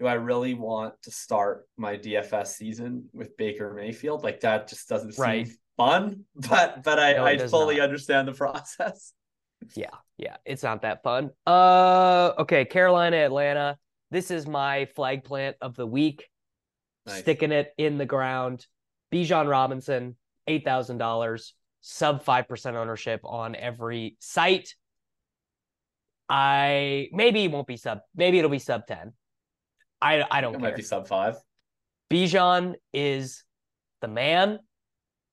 do I really want to start my DFS season with Baker Mayfield? Like that just doesn't seem right. fun. But but I, no, I fully not. understand the process. Yeah, yeah, it's not that fun. Uh okay, Carolina, Atlanta. This is my flag plant of the week. Nice. Sticking it in the ground. Bijan Robinson, eight thousand dollars, sub five percent ownership on every site. I maybe it won't be sub, maybe it'll be sub 10. I I don't it care. Might be sub five. Bijan is the man.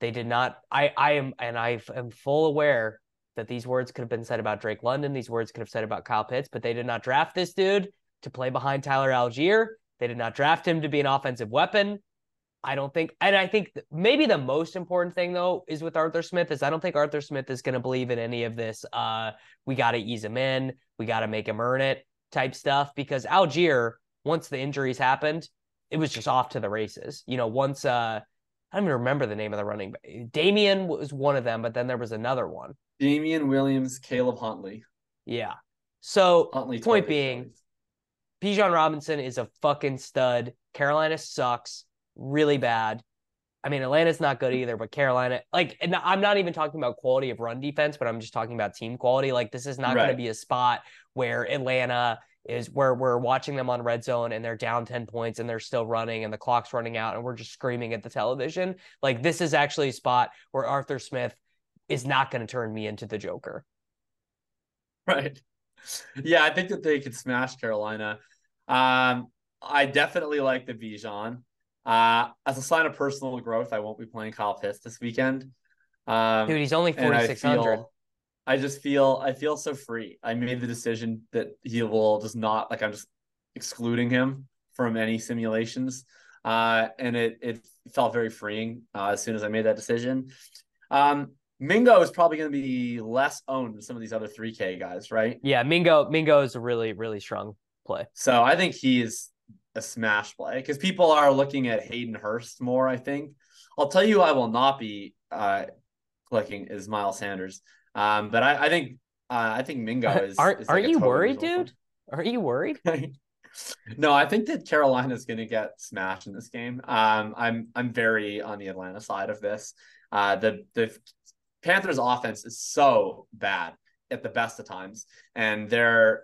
They did not. I I am and I am full aware that these words could have been said about Drake London. These words could have said about Kyle Pitts, but they did not draft this dude to play behind Tyler Allgeier. They did not draft him to be an offensive weapon. I don't think, and I think maybe the most important thing though is with Arthur Smith is I don't think Arthur Smith is going to believe in any of this. Uh, we got to ease him in, we got to make him earn it type stuff because Allgeier once the injuries happened, it was just off to the races. You know, once uh I don't even remember the name of the running back. Damien was one of them, but then there was another one. Damien Williams, Caleb Huntley. Yeah. So Huntley point being, Bijan Robinson is a fucking stud. Carolina sucks really bad. I mean, Atlanta's not good either, but Carolina, like, and I'm not even talking about quality of run defense, but I'm just talking about team quality. Like, this is not right. going to be a spot where Atlanta is where we're watching them on red zone and they're down 10 points and they're still running and the clock's running out and we're just screaming at the television. Like this is actually a spot where Arthur Smith is not going to turn me into the Joker. Right. Yeah, I think that they could smash Carolina. Um, I definitely like the Bijan. Uh, as a sign of personal growth, I won't be playing Kyle Pitts this weekend. Um, Dude, he's only 4,600. I just feel I feel so free. I made the decision that he will just not like I'm just excluding him from any simulations. Uh, and it it felt very freeing uh, as soon as I made that decision. Um, Mingo is probably going to be less owned than some of these other 3K guys, right? Yeah, Mingo Mingo is a really really strong play. So I think he is a smash play because people are looking at Hayden Hurst more. I think I'll tell you, I will not be uh, clicking is Miles Sanders. Um, but I, I think uh, I think Mingo is. Aren't is like Aren't you worried, dude? Are you worried? no, I think that Carolina is going to get smashed in this game. Um, I'm I'm very on the Atlanta side of this. Uh, the the Panthers' offense is so bad at the best of times, and they're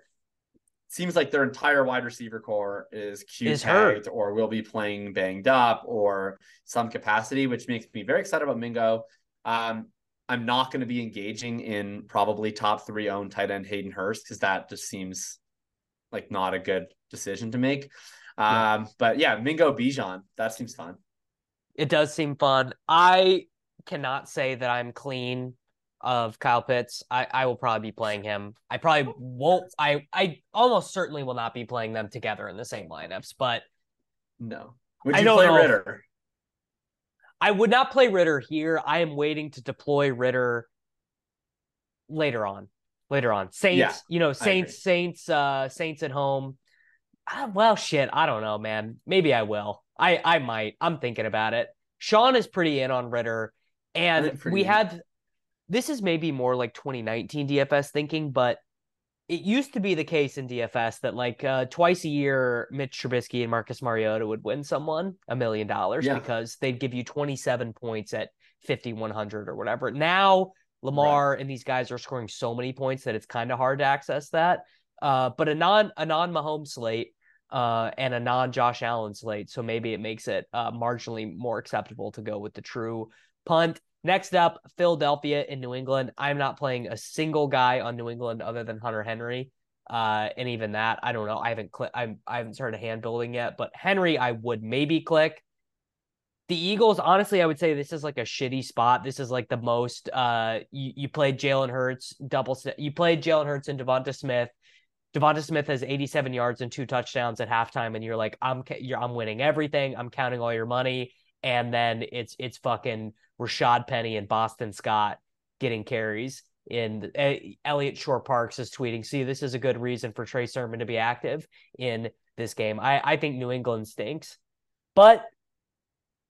seems like their entire wide receiver core is Q tagged or will be playing banged up or some capacity, which makes me very excited about Mingo. Um, I'm not going to be engaging in probably top three owned tight end Hayden Hurst because that just seems like not a good decision to make. Yeah. Um, but yeah, Mingo Bijan, that seems fun. It does seem fun. I cannot say that I'm clean of Kyle Pitts. I, I will probably be playing him. I probably won't. I I almost certainly will not be playing them together in the same lineups. But no, would you play Ridder? I would not play Ridder here. I am waiting to deploy Ridder later on. Later on. Saints, yeah, you know, Saints, Saints, uh, Saints at home. Uh, well, shit, I don't know, man. Maybe I will. I I might. I'm thinking about it. Sean is pretty in on Ridder, and we have. this is maybe more like 2019 DFS thinking, but it used to be the case in DFS that like uh, twice a year, Mitch Trubisky and Marcus Mariota would win someone a million dollars Yeah. because they'd give you 27 points at 5,100 or whatever. Now, Lamar and these guys are scoring so many points that it's kind of hard to access that. Uh, but a non a non Mahomes slate uh, and a non Josh Allen slate, so maybe it makes it uh, marginally more acceptable to go with the true punt. Next up, Philadelphia in New England. I'm not playing a single guy on New England other than Hunter Henry. Uh, and even that, I don't know. I haven't click. I'm I haven't started hand building yet, but Henry, I would maybe click. The Eagles, honestly, I would say this is like a shitty spot. This is like the most. Uh, you, you played Jalen Hurts double. You played Jalen Hurts and Devonta Smith. Devonta Smith has 87 yards and two touchdowns at halftime, and you're like, I'm you're, I'm winning everything. I'm counting all your money, and then it's it's fucking Rashaad Penny and Boston Scott getting carries. In uh, Eliot Shorr-Parks is tweeting, see, this is a good reason for Trey Sermon to be active in this game. I, I think New England stinks, but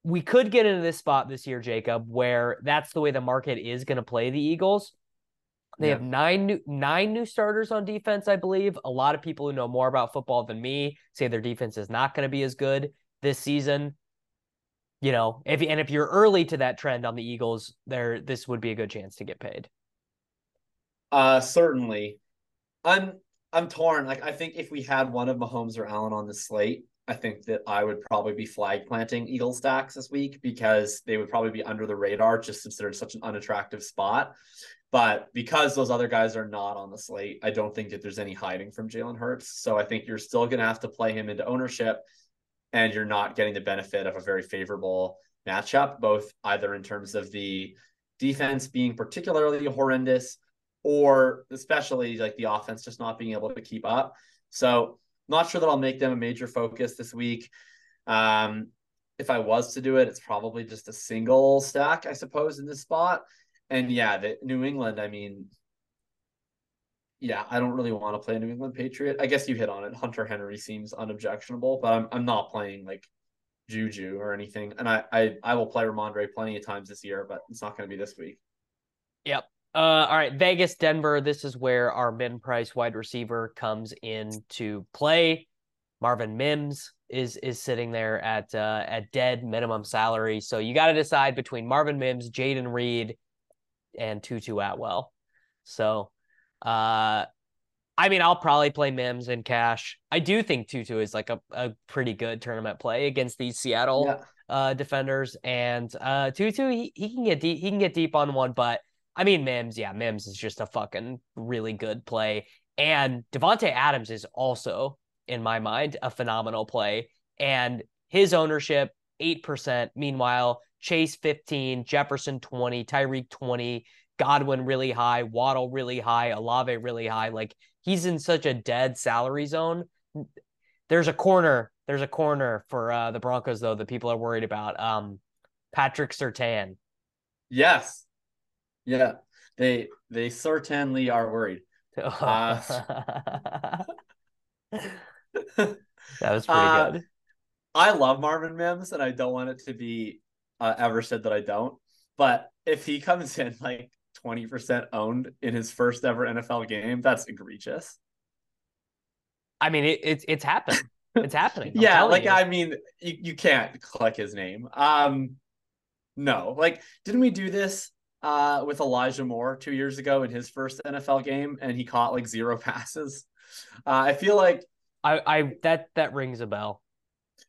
we could get into this spot this year, Jakob, where that's the way the market is going to play the Eagles. They Yeah. have nine new nine new starters on defense, I believe. A lot of people who know more about football than me say their defense is not going to be as good this season. You know, if and if you're early to that trend on the Eagles, there this would be a good chance to get paid. Uh, certainly. I'm I'm torn. Like I think if we had one of Mahomes or Allen on the slate, I think that I would probably be flag planting Eagle stacks this week because they would probably be under the radar just in such an unattractive spot. But because those other guys are not on the slate, I don't think that there's any hiding from Jalen Hurts. So I think you're still going to have to play him into ownership, and you're not getting the benefit of a very favorable matchup, both either in terms of the defense being particularly horrendous or especially like the offense just not being able to keep up. So not sure that I'll make them a major focus this week. Um, if I was to do it, it's probably just a single stack, I suppose, in this spot. And yeah, the New England, I mean, yeah, I don't really want to play a New England Patriot. I guess you hit on it. Hunter Henry seems unobjectionable, but I'm I'm not playing like Juju or anything. And I I, I will play Rhamondre plenty of times this year, but it's not going to be this week. Yep. Uh, all right, Vegas, Denver. This is where our min price wide receiver comes into play. Marvin Mims is is sitting there at uh, at dead minimum salary, so you got to decide between Marvin Mims, Jayden Reed, and Tutu Atwell. So, uh, I mean, I'll probably play Mims in cash. I do think Tutu is like a, a pretty good tournament play against these Seattle Yeah. uh, defenders, and uh, Tutu he, he can get deep. He can get deep on one, but I mean Mims, yeah, Mims is just a fucking really good play, and Davante Adams is also in my mind a phenomenal play, and his ownership eight percent. Meanwhile, Chase fifteen, Jefferson twenty, Tyreek twenty, Godwin really high, Waddle really high, Olave really high. Like he's in such a dead salary zone. There's a corner. There's a corner for uh, the Broncos though that people are worried about. Um, Patrick Surtain. Yes. Yeah. They they certainly are worried. that was pretty Uh, good. I love Marvin Mims, and I don't want it to be uh, ever said that I don't. But if he comes in like twenty percent owned in his first ever NFL game, that's egregious. I mean, it, it's it's happened. It's happening. I'm yeah, like you. I mean, you, you can't click his name. Um, no, like didn't we do this uh with Elijah Moore two years ago in his first NFL game, and he caught like zero passes? Uh, I feel like I, I that that rings a bell.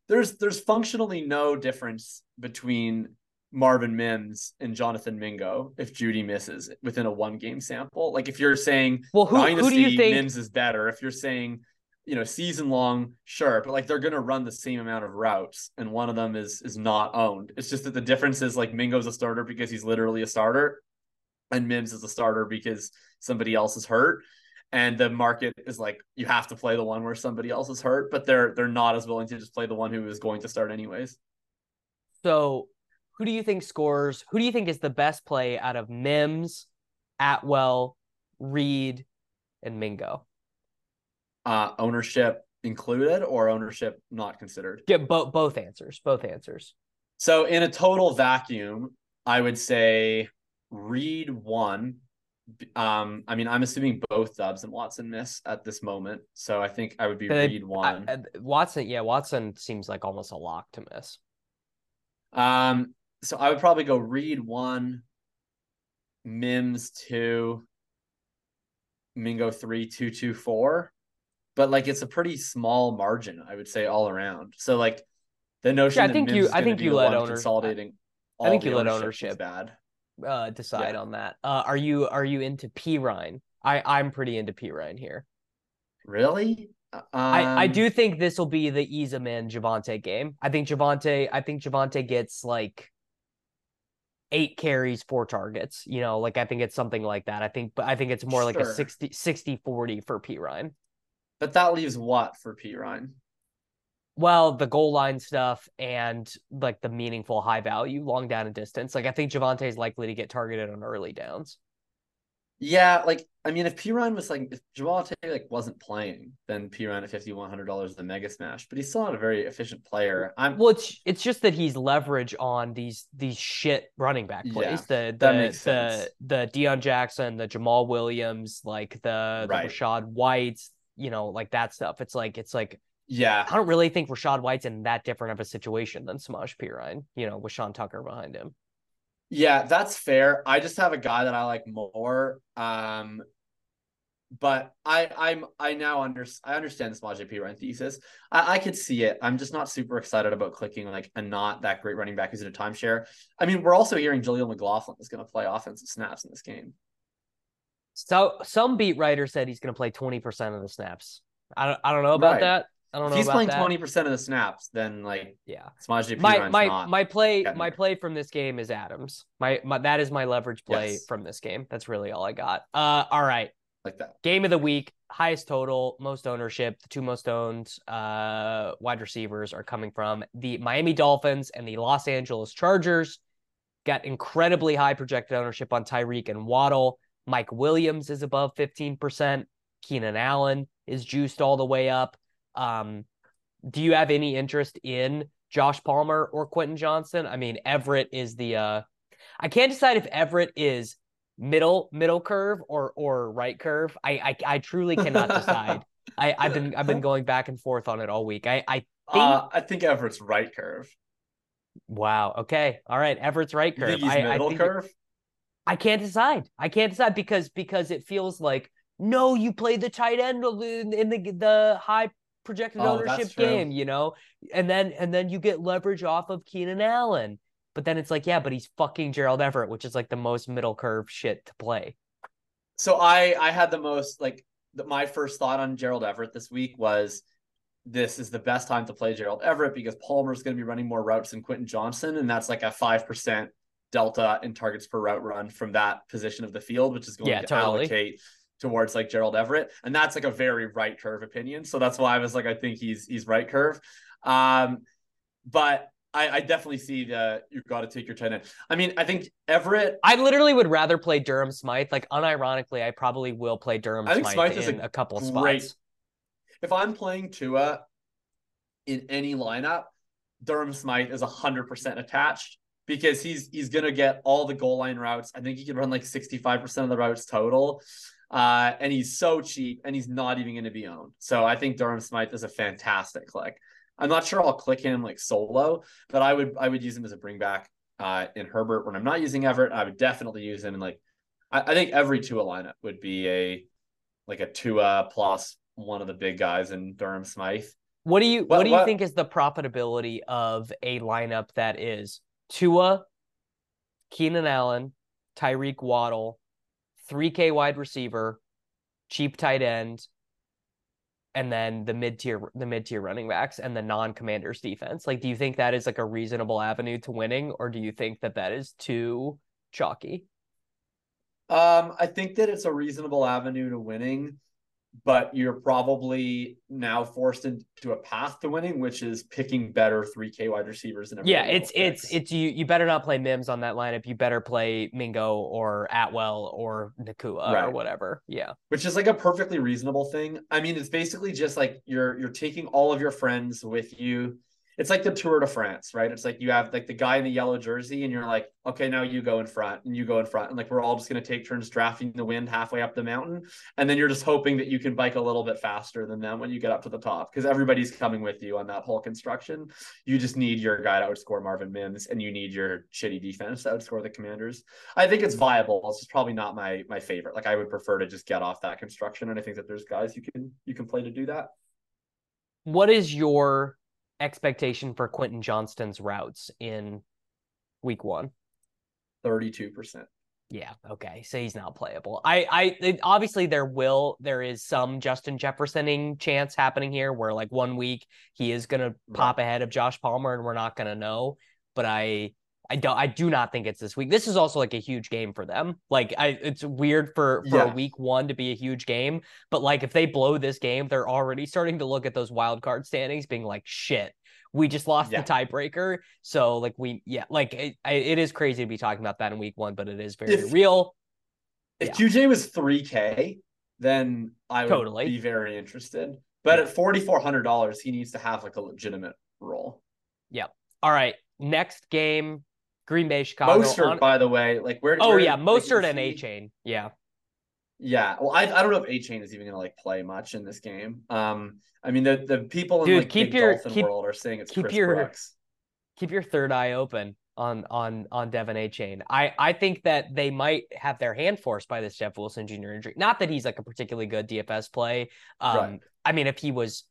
there's there's functionally no difference between Marvin Mims and Jonathan Mingo if Jeudy misses within a one game sample. Like if you're saying Well, who who do you think? Mims is better, if you're saying you know season long, sure, but like they're gonna run the same amount of routes, and one of them is is not owned. It's just that the difference is like Mingo's a starter because he's literally a starter, and Mims is a starter because somebody else is hurt. And the market is like you have to play the one where somebody else is hurt, but they're they're not as willing to just play the one who is going to start anyways. So, who do you think scores? Who do you think is the best play out of Mims, Atwell, Reed, and Mingo? Uh, ownership included or ownership not considered. Get both both answers. Both answers. So in a total vacuum, I would say Reed one, Um, I mean, I'm assuming both Doubs and Watson miss at this moment, so I think I would be They- Reed one. I- I- Watson, yeah, Watson seems like almost a lock to miss. Um, so I would probably go Reed one, Mims two, Mingo three, two, two, four. But like it's a pretty small margin, I would say, all around. So like the notion Yeah, I think Mims you- I think you let one owner- consolidating. I think all you let ownership bad. Uh, decide Yeah. on that. Uh, are you are you into Perine? I I'm pretty into Perine here. Really? Um, I, I do think this will be the ease him in Javonte game. I think Javonte, I think Javonte gets like eight carries, four targets. You know, like I think it's something like that. I think, but I think it's more like a Sure. 60, 60 40 for Perine. But that leaves what for Perine? Well, the goal line stuff and like the meaningful high value, long down and distance. Like I think Javonte is likely to get targeted on early downs. Yeah, like I mean, if Perine was like if Javonte like wasn't playing, then Perine at fifty one hundred dollars is the mega smash. But he's still not a very efficient player. I'm Well, it's it's just that he's leverage on these these shit running back Yeah, plays. the that the makes the sense. the Deon Jackson, the Jamaal Williams, like the, Right. the Rachaad Whites, you know, like that stuff. It's like it's like yeah. I don't really think Rachaad White's in that different of a situation than Samaje Perine, you know, with Sean Tucker behind him. Yeah, that's fair. I just have a guy that I like more. Um, but I I'm I now under I understand the Samaje Perine thesis. I, I could see it. I'm just not super excited about clicking like a not that great running back who's in a timeshare. I mean, we're also hearing Jaleel McLaughlin is going to play offensive snaps in this game. So some beat writer said he's going to play twenty percent of the snaps. I don't I don't know about Right. that. I don't If know he's playing twenty percent of the snaps, then like Yeah. Samaje my my not. my play my play from this game is Adams. My, my that is my leverage play Yes. from this game. That's really all I got. Uh all right. like that. Game of the week, highest total, most ownership. The two most owned uh wide receivers are coming from the Miami Dolphins and the Los Angeles Chargers. Got incredibly high projected ownership on Tyreek and Waddle. Mike Williams is above 15%. Keenan Allen is juiced all the way up. Um, do you have any interest in Josh Palmer or Quentin Johnston? I mean, Everett is the uh I can't decide if Everett is middle middle curve or or right curve. I I, I truly cannot decide. I, I've been I've been going back and forth on it all week. I I think Uh, I think Everett's right curve. wow, okay. All right, Everett's right You curve. he's I, I middle think- curve? I can't decide. I can't decide because because it feels like no, you play the tight end in the the high projected Oh, ownership game, you know, and then and then you get leverage off of Keenan Allen. But then it's like, yeah, but he's fucking Gerald Everett, which is like the most middle curve shit to play. So I I had the most like the, my first thought on Gerald Everett this week was this is the best time to play Gerald Everett because Palmer's going to be running more routes than Quentin Johnston, and that's like a five percent delta in targets per route run from that position of the field, which is going Yeah, to totally. allocate towards like Gerald Everett, and that's like a very right curve opinion. So that's why I was like, I think he's he's right curve. Um, but I, I definitely see that you've got to take your tight end. I mean, I think Everett I literally would rather play Durham Smythe. Like unironically, I probably will play Durham I think Smythe, Smythe is in a a, couple of great- spots. if I'm playing Tua in any lineup, Durham Smythe is hundred percent attached because he's he's gonna get all the goal line routes. I think he can run like 65% of the routes total. Uh, and he's so cheap and he's not even gonna be owned. So I think Durham Smythe is a fantastic click. I'm not sure I'll click him like solo, but I would I would use him as a bring back uh in Herbert when I'm not using Everett. I would definitely use him in like I, I think every Tua lineup would be a like a Tua plus one of the big guys in Durham Smythe. What do you What- what do you what- think is the profitability of a lineup that is Tua, Keenan Allen, Tyreek Waddle, 3K wide receiver, cheap tight end, and then the mid tier the mid tier running backs and the non commanders defense? Like, do you think that is like a reasonable avenue to winning, or do you think that that is too chalky? Um, I think that it's a reasonable avenue to winning, but you're probably now forced into a path to winning, which is picking better 3K wide receivers. Every Yeah, it's it's picks. it's you. You better not play Mims on that lineup. You better play Mingo or Atwell or Nacua or whatever. Yeah. which is like a perfectly reasonable thing. I mean, it's basically just like you're you're taking all of your friends with you it's like the Tour de France, right? It's like you have like the guy in the yellow jersey, and you're like, okay, now you go in front, and you go in front, and like we're all just gonna take turns drafting the wind halfway up the mountain, and then you're just hoping that you can bike a little bit faster than them when you get up to the top because everybody's coming with you on that whole construction. You just need your guy to outscore Marvin Mims, and you need your shitty defense to outscore the Commanders. I think it's viable. It's probably not my my favorite. Like I would prefer to just get off that construction, and I think that there's guys you can you can play to do that. What is your expectation for Quentin Johnston's routes in week one? 32%. Yeah, okay. So he's not playable. I I it, obviously there will there is some Justin Jeffersoning chance happening here where like one week he is going to pop ahead of Josh Palmer and we're not going to know, but I I don't I do not think it's this week. This is also like a huge game for them. Like I it's weird for for Yeah. week 1 to be a huge game, but like if they blow this game, they're already starting to look at those wild card standings being like shit. We just lost Yeah. the tiebreaker. So like we yeah, like it, it is crazy to be talking about that in week 1, but it is very If- real. If Yeah. QJ was 3K, then I would Totally. be very interested. But at $4,400, he needs to have like a legitimate role. Yep. All right, next game Green Bay Chicago. Mostert, on- by the way, like where? oh where- yeah, Mostert and Achane. Yeah. Yeah, well, I, I don't know if Achane is even gonna like play much in this game. Um, I mean the the people in Dude, like keep your- Dolphin keep- world are saying it's keep Chris your- Brooks. keep your third eye open on on on Devin Achane. I I think that they might have their hand forced by this Jeff Wilson Jr. injury. Not that he's like a particularly good DFS play. Um, Right. I mean, if he was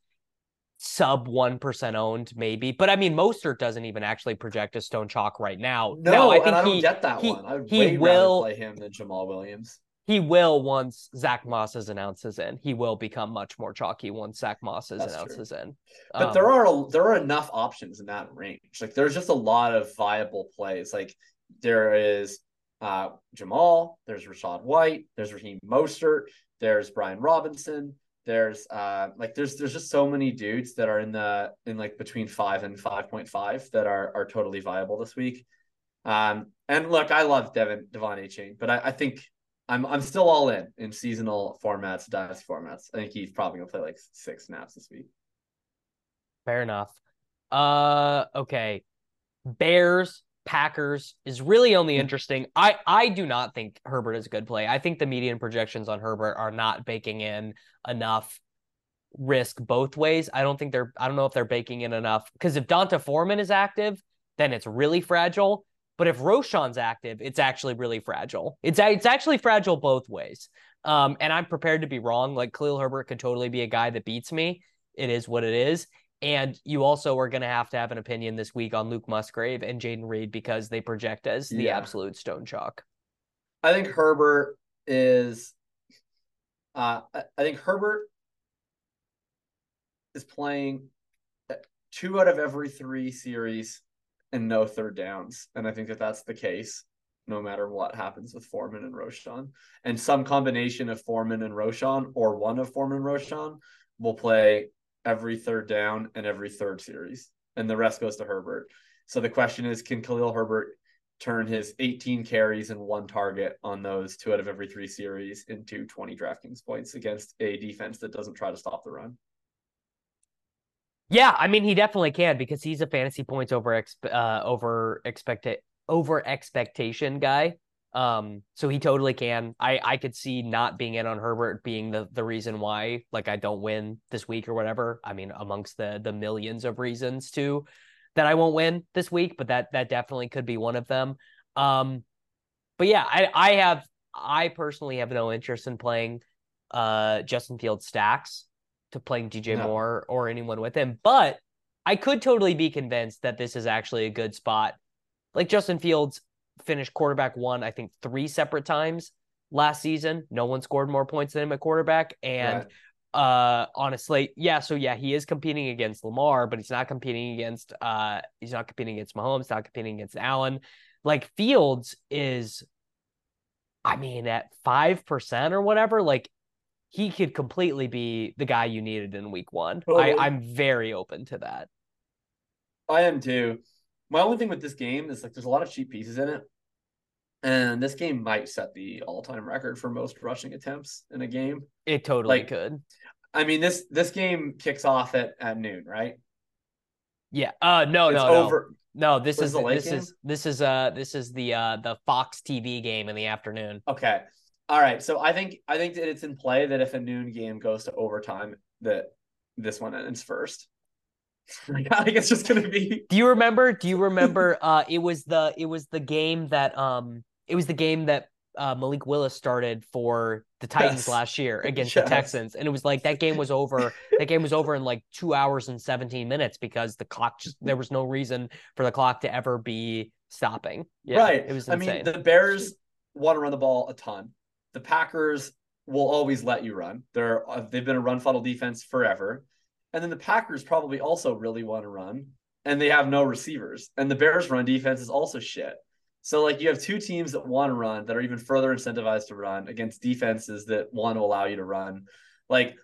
sub one percent owned, maybe. But I mean, Mostert doesn't even actually project as Stone Chalk right now. No, Now, I think and I don't he get that he- one. I would he way will- play him than Jamaal Williams. he will once Zach Moss's announces in. He will become much more chalky once Zach That's true. announces in. But Um, there are a, there are enough options in that range. Like there's just a lot of viable plays. Like there is uh, Jamaal, there's Rachaad White, there's Raheem Mostert, there's Brian Robinson, there's uh like there's there's just so many dudes that are in the in like between five and five point five that are are totally viable this week. Um and look, I love Devin Devon Achane, but I, I think I'm I'm still all in in seasonal formats, dynasty formats. I think he's probably gonna play like six snaps this week. Fair enough. Uh okay. Bears, Packers is really only interesting. I I do not think Herbert is a good play. I think the median projections on Herbert are not baking in enough risk both ways. I don't think they're I don't know if they're baking in enough because if D'Onta Foreman is active, then it's really fragile. But if Roschon's active, it's actually really fragile. It's it's actually fragile both ways. Um, and I'm prepared to be wrong. Like Khalil Herbert could totally be a guy that beats me. It is what it is. And you also are going to have to have an opinion this week on Luke Musgrave and Jayden Reed because they project as the Yeah. absolute stone chalk. I think Herbert is. Uh, I think Herbert is playing uh, two out of every three series and no third downs, and I think that that's the case no matter what happens with Foreman and Roschon, and some combination of Foreman and Roschon or one of Foreman and Roschon will play every third down and every third series, and the rest goes to Herbert. So the question is, can Khalil Herbert turn his 18 carries and one target on those two out of every three series into 20 DraftKings points against a defense that doesn't try to stop the run. Yeah, I mean he definitely can because he's a fantasy points over uh over expect over expectation guy. Um, so he totally can. I I could see not being in on Herbert being the the reason why like I don't win this week or whatever. I mean amongst the the millions of reasons too that I won't win this week, but that that definitely could be one of them. Um, but yeah, I I have I personally have no interest in playing uh Justin Fields stacks to playing DJ No. Moore or anyone with him, but I could totally be convinced that this is actually a good spot. Like Justin Fields finished quarterback one, I think three separate times last season. No one scored more points than him at quarterback. And Right. uh slate, yeah, so yeah, he is competing against Lamar, but he's not competing against uh he's not competing against Mahomes, not competing against Allen. Like Fields is I mean at 5% or whatever, like he could completely be the guy you needed in week one. Totally. I, I'm very open to that. I am too. My only thing with this game is like there's a lot of cheap pieces in it. And this game might set the all-time record for most rushing attempts in a game. It totally Like, could. I mean, this this game kicks off at, at noon, right? Yeah. Uh no, it's no, no. over. No, this Was is the this game? is this is uh this is the uh the Fox TV game in the afternoon. Okay. All right. So I think I think that it's in play that if a noon game goes to overtime, that this one ends first. Like, I think it's just gonna be Do you remember? Do you remember? uh, it was the it was the game that um it was the game that uh, Malik Willis started for the Titans Yes. last year against Yes. the Texans, and it was like that game was over. that game was over in like two hours and seventeen minutes because the clock just there was no reason for the clock to ever be stopping. Yeah, right. It was I mean, the Bears want to run the ball a ton. The Packers will always let you run. They're uh, they've been a run funnel defense forever, and then the Packers probably also really want to run, and they have no receivers. And the Bears' run defense is also shit. So like you have two teams that want to run that are even further incentivized to run against defenses that want to allow you to run. Like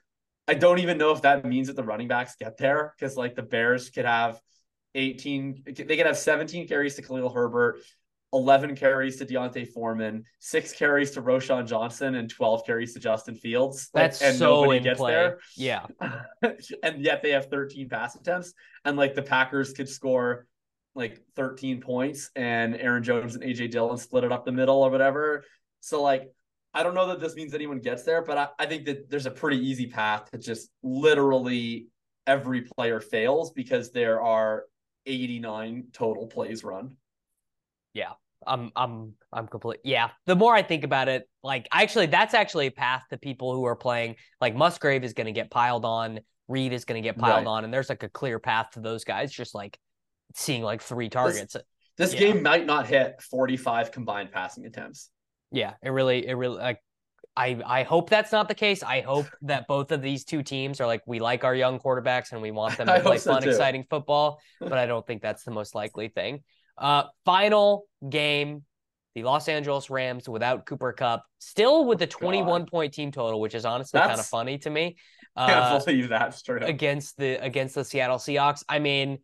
I don't even know if that means that the running backs get there because like the Bears could have 18, they could have 17 carries to Khalil Herbert, 11 carries to D'Onta Foreman, six carries to Roschon Johnson, and 12 carries to Justin Fields. Like, That's and so nobody gets play. there. Yeah, and yet they have 13 pass attempts. And like the Packers could score like 13 points and Aaron Jones and AJ Dillon split it up the middle or whatever. So like I don't know that this means anyone gets there, but I, I think that there's a pretty easy path to just literally every player fails because there are 89 total plays run. Yeah i'm I'm I'm complete. Yeah. The more I think about it, like actually that's actually a path to people who are playing like Musgrave is going to get piled on, Reed is going to get piled Right. on, and there's like a clear path to those guys just like seeing like three targets. This Yeah. game might not hit 45 combined passing attempts. Yeah, it really it really like I I hope that's not the case. I hope that both of these two teams are like we like our young quarterbacks and we want them to play so fun, too. exciting football, but I don't think that's the most likely thing. Uh final game, the Los Angeles Rams without Cooper Kupp, still with the 21 point team total, which is honestly kind of funny to me. Uh, believe that straight up. against the against the Seattle Seahawks. I mean,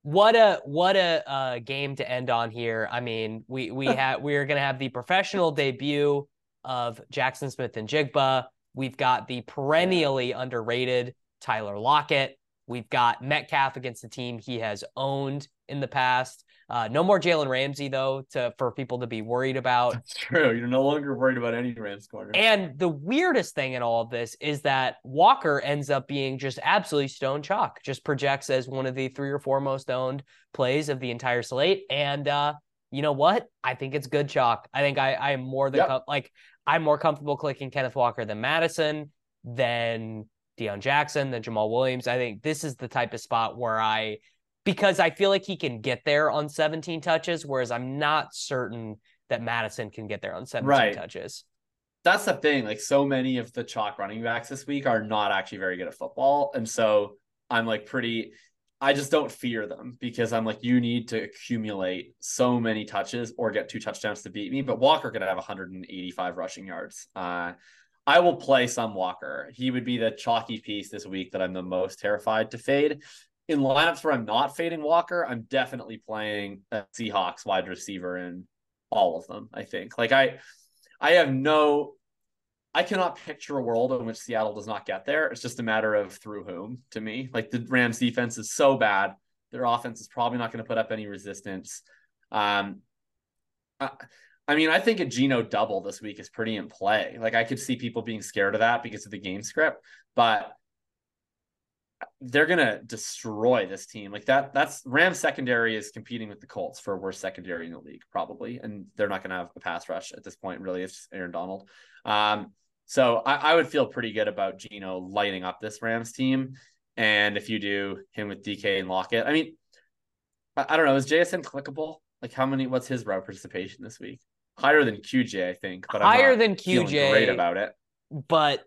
what a what a uh, game to end on here. I mean, we we have we are going to have the professional debut of Jaxon Smith-Njigba. We've got the perennially underrated Tyler Lockett. We've got Metcalf against the team he has owned in the past. Uh, no more Jalen Ramsey though, to for people to be worried about. That's true. You're no longer worried about any Rams corner. And the weirdest thing in all of this is that Walker ends up being just absolutely stone chalk, just projects as one of the three or four most owned plays of the entire slate. And uh, you know what? I think it's good chalk. I think I I am more than Yep. com- like I'm more comfortable clicking Kenneth Walker than Mattison, than Deon Jackson, than Jamaal Williams. I think this is the type of spot where I because I feel like he can get there on 17 touches, whereas I'm not certain that Mattison can get there on 17 Right. touches. that's the thing. Like so many of the chalk running backs this week are not actually very good at football. And so I'm like pretty I just don't fear them because I'm like, you need to accumulate so many touches or get two touchdowns to beat me. But Walker could have 185 rushing yards. Uh I will play some Walker. He would be the chalky piece this week that I'm the most terrified to fade. In lineups where I'm not fading Walker, I'm definitely playing a Seahawks wide receiver in all of them. I think. Like I I have no I cannot picture a world in which Seattle does not get there. It's just a matter of through whom to me. Like the Rams defense is so bad. Their offense is probably not going to put up any resistance. Um I, I mean, I think a Geno double this week is pretty in play. Like I could see people being scared of that because of the game script, but they're gonna destroy this team. Like that, that's Rams secondary is competing with the Colts for worst secondary in the league, probably. And they're not gonna have a pass rush at this point, really. It's just Aaron Donald. Um, so I, I would feel pretty good about Geno lighting up this Rams team. And if you do him with DK and Lockett, I mean, I, I don't know, is JSN clickable? Like how many what's his route participation this week? Higher than QJ, I think, but I'm Higher than QJ. great about it. but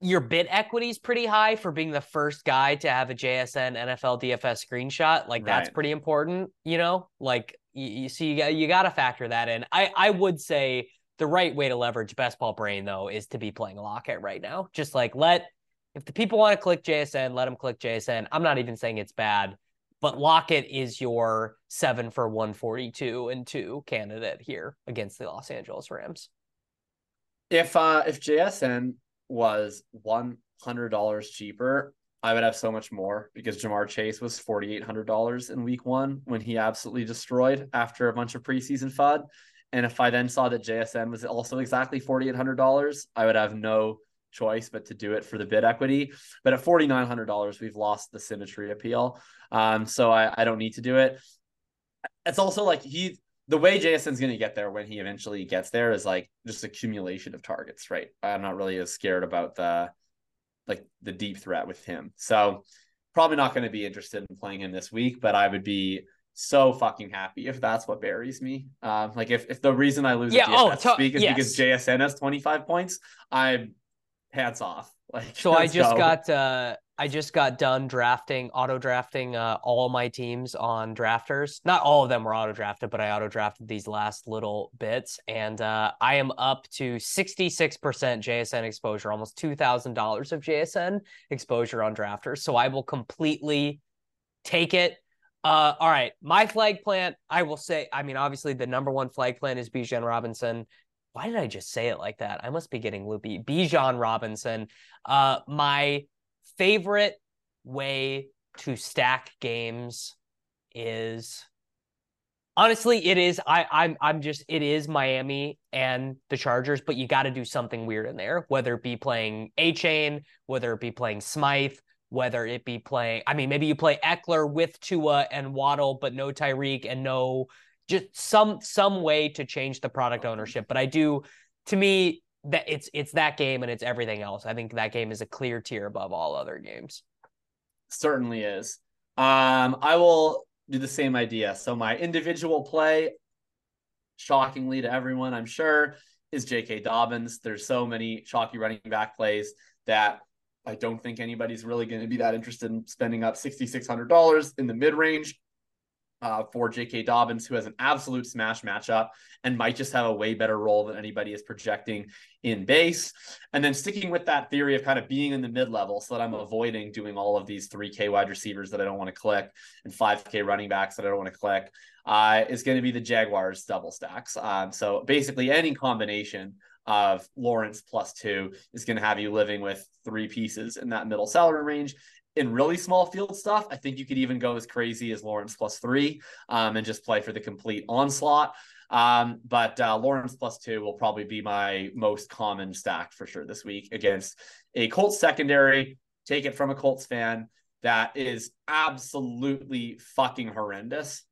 your bid equity is pretty high for being the first guy to have a JSN NFL DFS screenshot. Like that's Right. pretty important, you know. Like you, you see, you got you got to factor that in. I I would say the right way to leverage best ball brain though is to be playing Lockett right now. Just like let if the people want to click JSN, let them click JSN. I'm not even saying it's bad, but Lockett is your seven for 142 and two candidate here against the Los Angeles Rams. If uh if JSN was one hundred dollars cheaper, I would have so much more because Ja'Marr Chase was forty eight hundred dollars in week one when he absolutely destroyed after a bunch of preseason FUD. And if I then saw that JSN was also exactly forty eight hundred dollars, I would have no choice but to do it for the bid equity. But at forty nine hundred dollars, we've lost the symmetry appeal. Um, so I, I don't need to do it. It's also like he the way JSN's going to get there when he eventually gets there is like just accumulation of targets, right? I'm not really as scared about the like the deep threat with him. So probably not going to be interested in playing him this week, but I would be so fucking happy if that's what buries me. Um, like if, if the reason I lose yeah, oh, to- week is yes. because JSN has 25 points, I'm hands off. Like So I just go. got uh I just got done drafting auto drafting uh all my teams on drafters. Not all of them were auto drafted, but I auto drafted these last little bits and uh I am up to 66% JSN exposure, almost $2,000 of JSN exposure on drafters. So I will completely take it. Uh all right, my flag plant, I will say, I mean obviously the number one flag plant is Bijan Robinson. Why did I just say it like that? I must be getting loopy. Bijan Robinson. Uh, my favorite way to stack games is honestly it is I I'm I'm just it is Miami and the Chargers, but you got to do something weird in there, whether it be playing Achane, whether it be playing Smythe, whether it be playing I mean maybe you play Ekeler with Tua and Waddle, but no Tyreek and no just some some way to change the product ownership. But I do to me that it's it's that game and it's everything else. I think that game is a clear tier above all other games. certainly is. Um, I will do the same idea. So my individual play, shockingly to everyone, I'm sure, is J.K. Dobbins. There's so many chalky running back plays that I don't think anybody's really going to be that interested in spending up $6,600 in the mid range. Uh, for J.K. Dobbins, who has an absolute smash matchup and might just have a way better role than anybody is projecting in base. And then sticking with that theory of kind of being in the mid level so that I'm avoiding doing all of these 3K wide receivers that I don't want to click and 5K running backs that I don't want to click uh, is going to be the Jaguars double stacks. Um, so basically, any combination of Lawrence plus two is going to have you living with three pieces in that middle salary range. In really small field stuff, I think you could even go as crazy as Lawrence plus three um, and just play for the complete onslaught. Um, but uh, Lawrence plus two will probably be my most common stack for sure this week against a Colts secondary. Take it from a Colts fan that is absolutely fucking horrendous.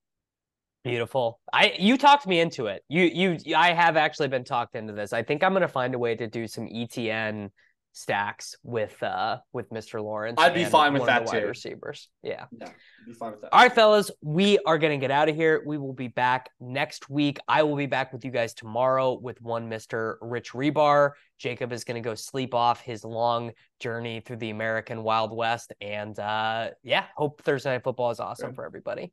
Beautiful. I you talked me into it. You you I have actually been talked into this. I think I'm gonna find a way to do some ETN stacks with uh with Mr. Lawrence. I'd be fine with that too. Receivers. Yeah. Yeah, be fine with that. All right, fellas, we are to get out of here. We will be back next week. I will be back with you guys tomorrow with one Mr. Rich Rebar. Jakob is going to go sleep off his long journey through the American Wild West. And uh, yeah, hope Thursday Night Football is awesome Sure. for everybody.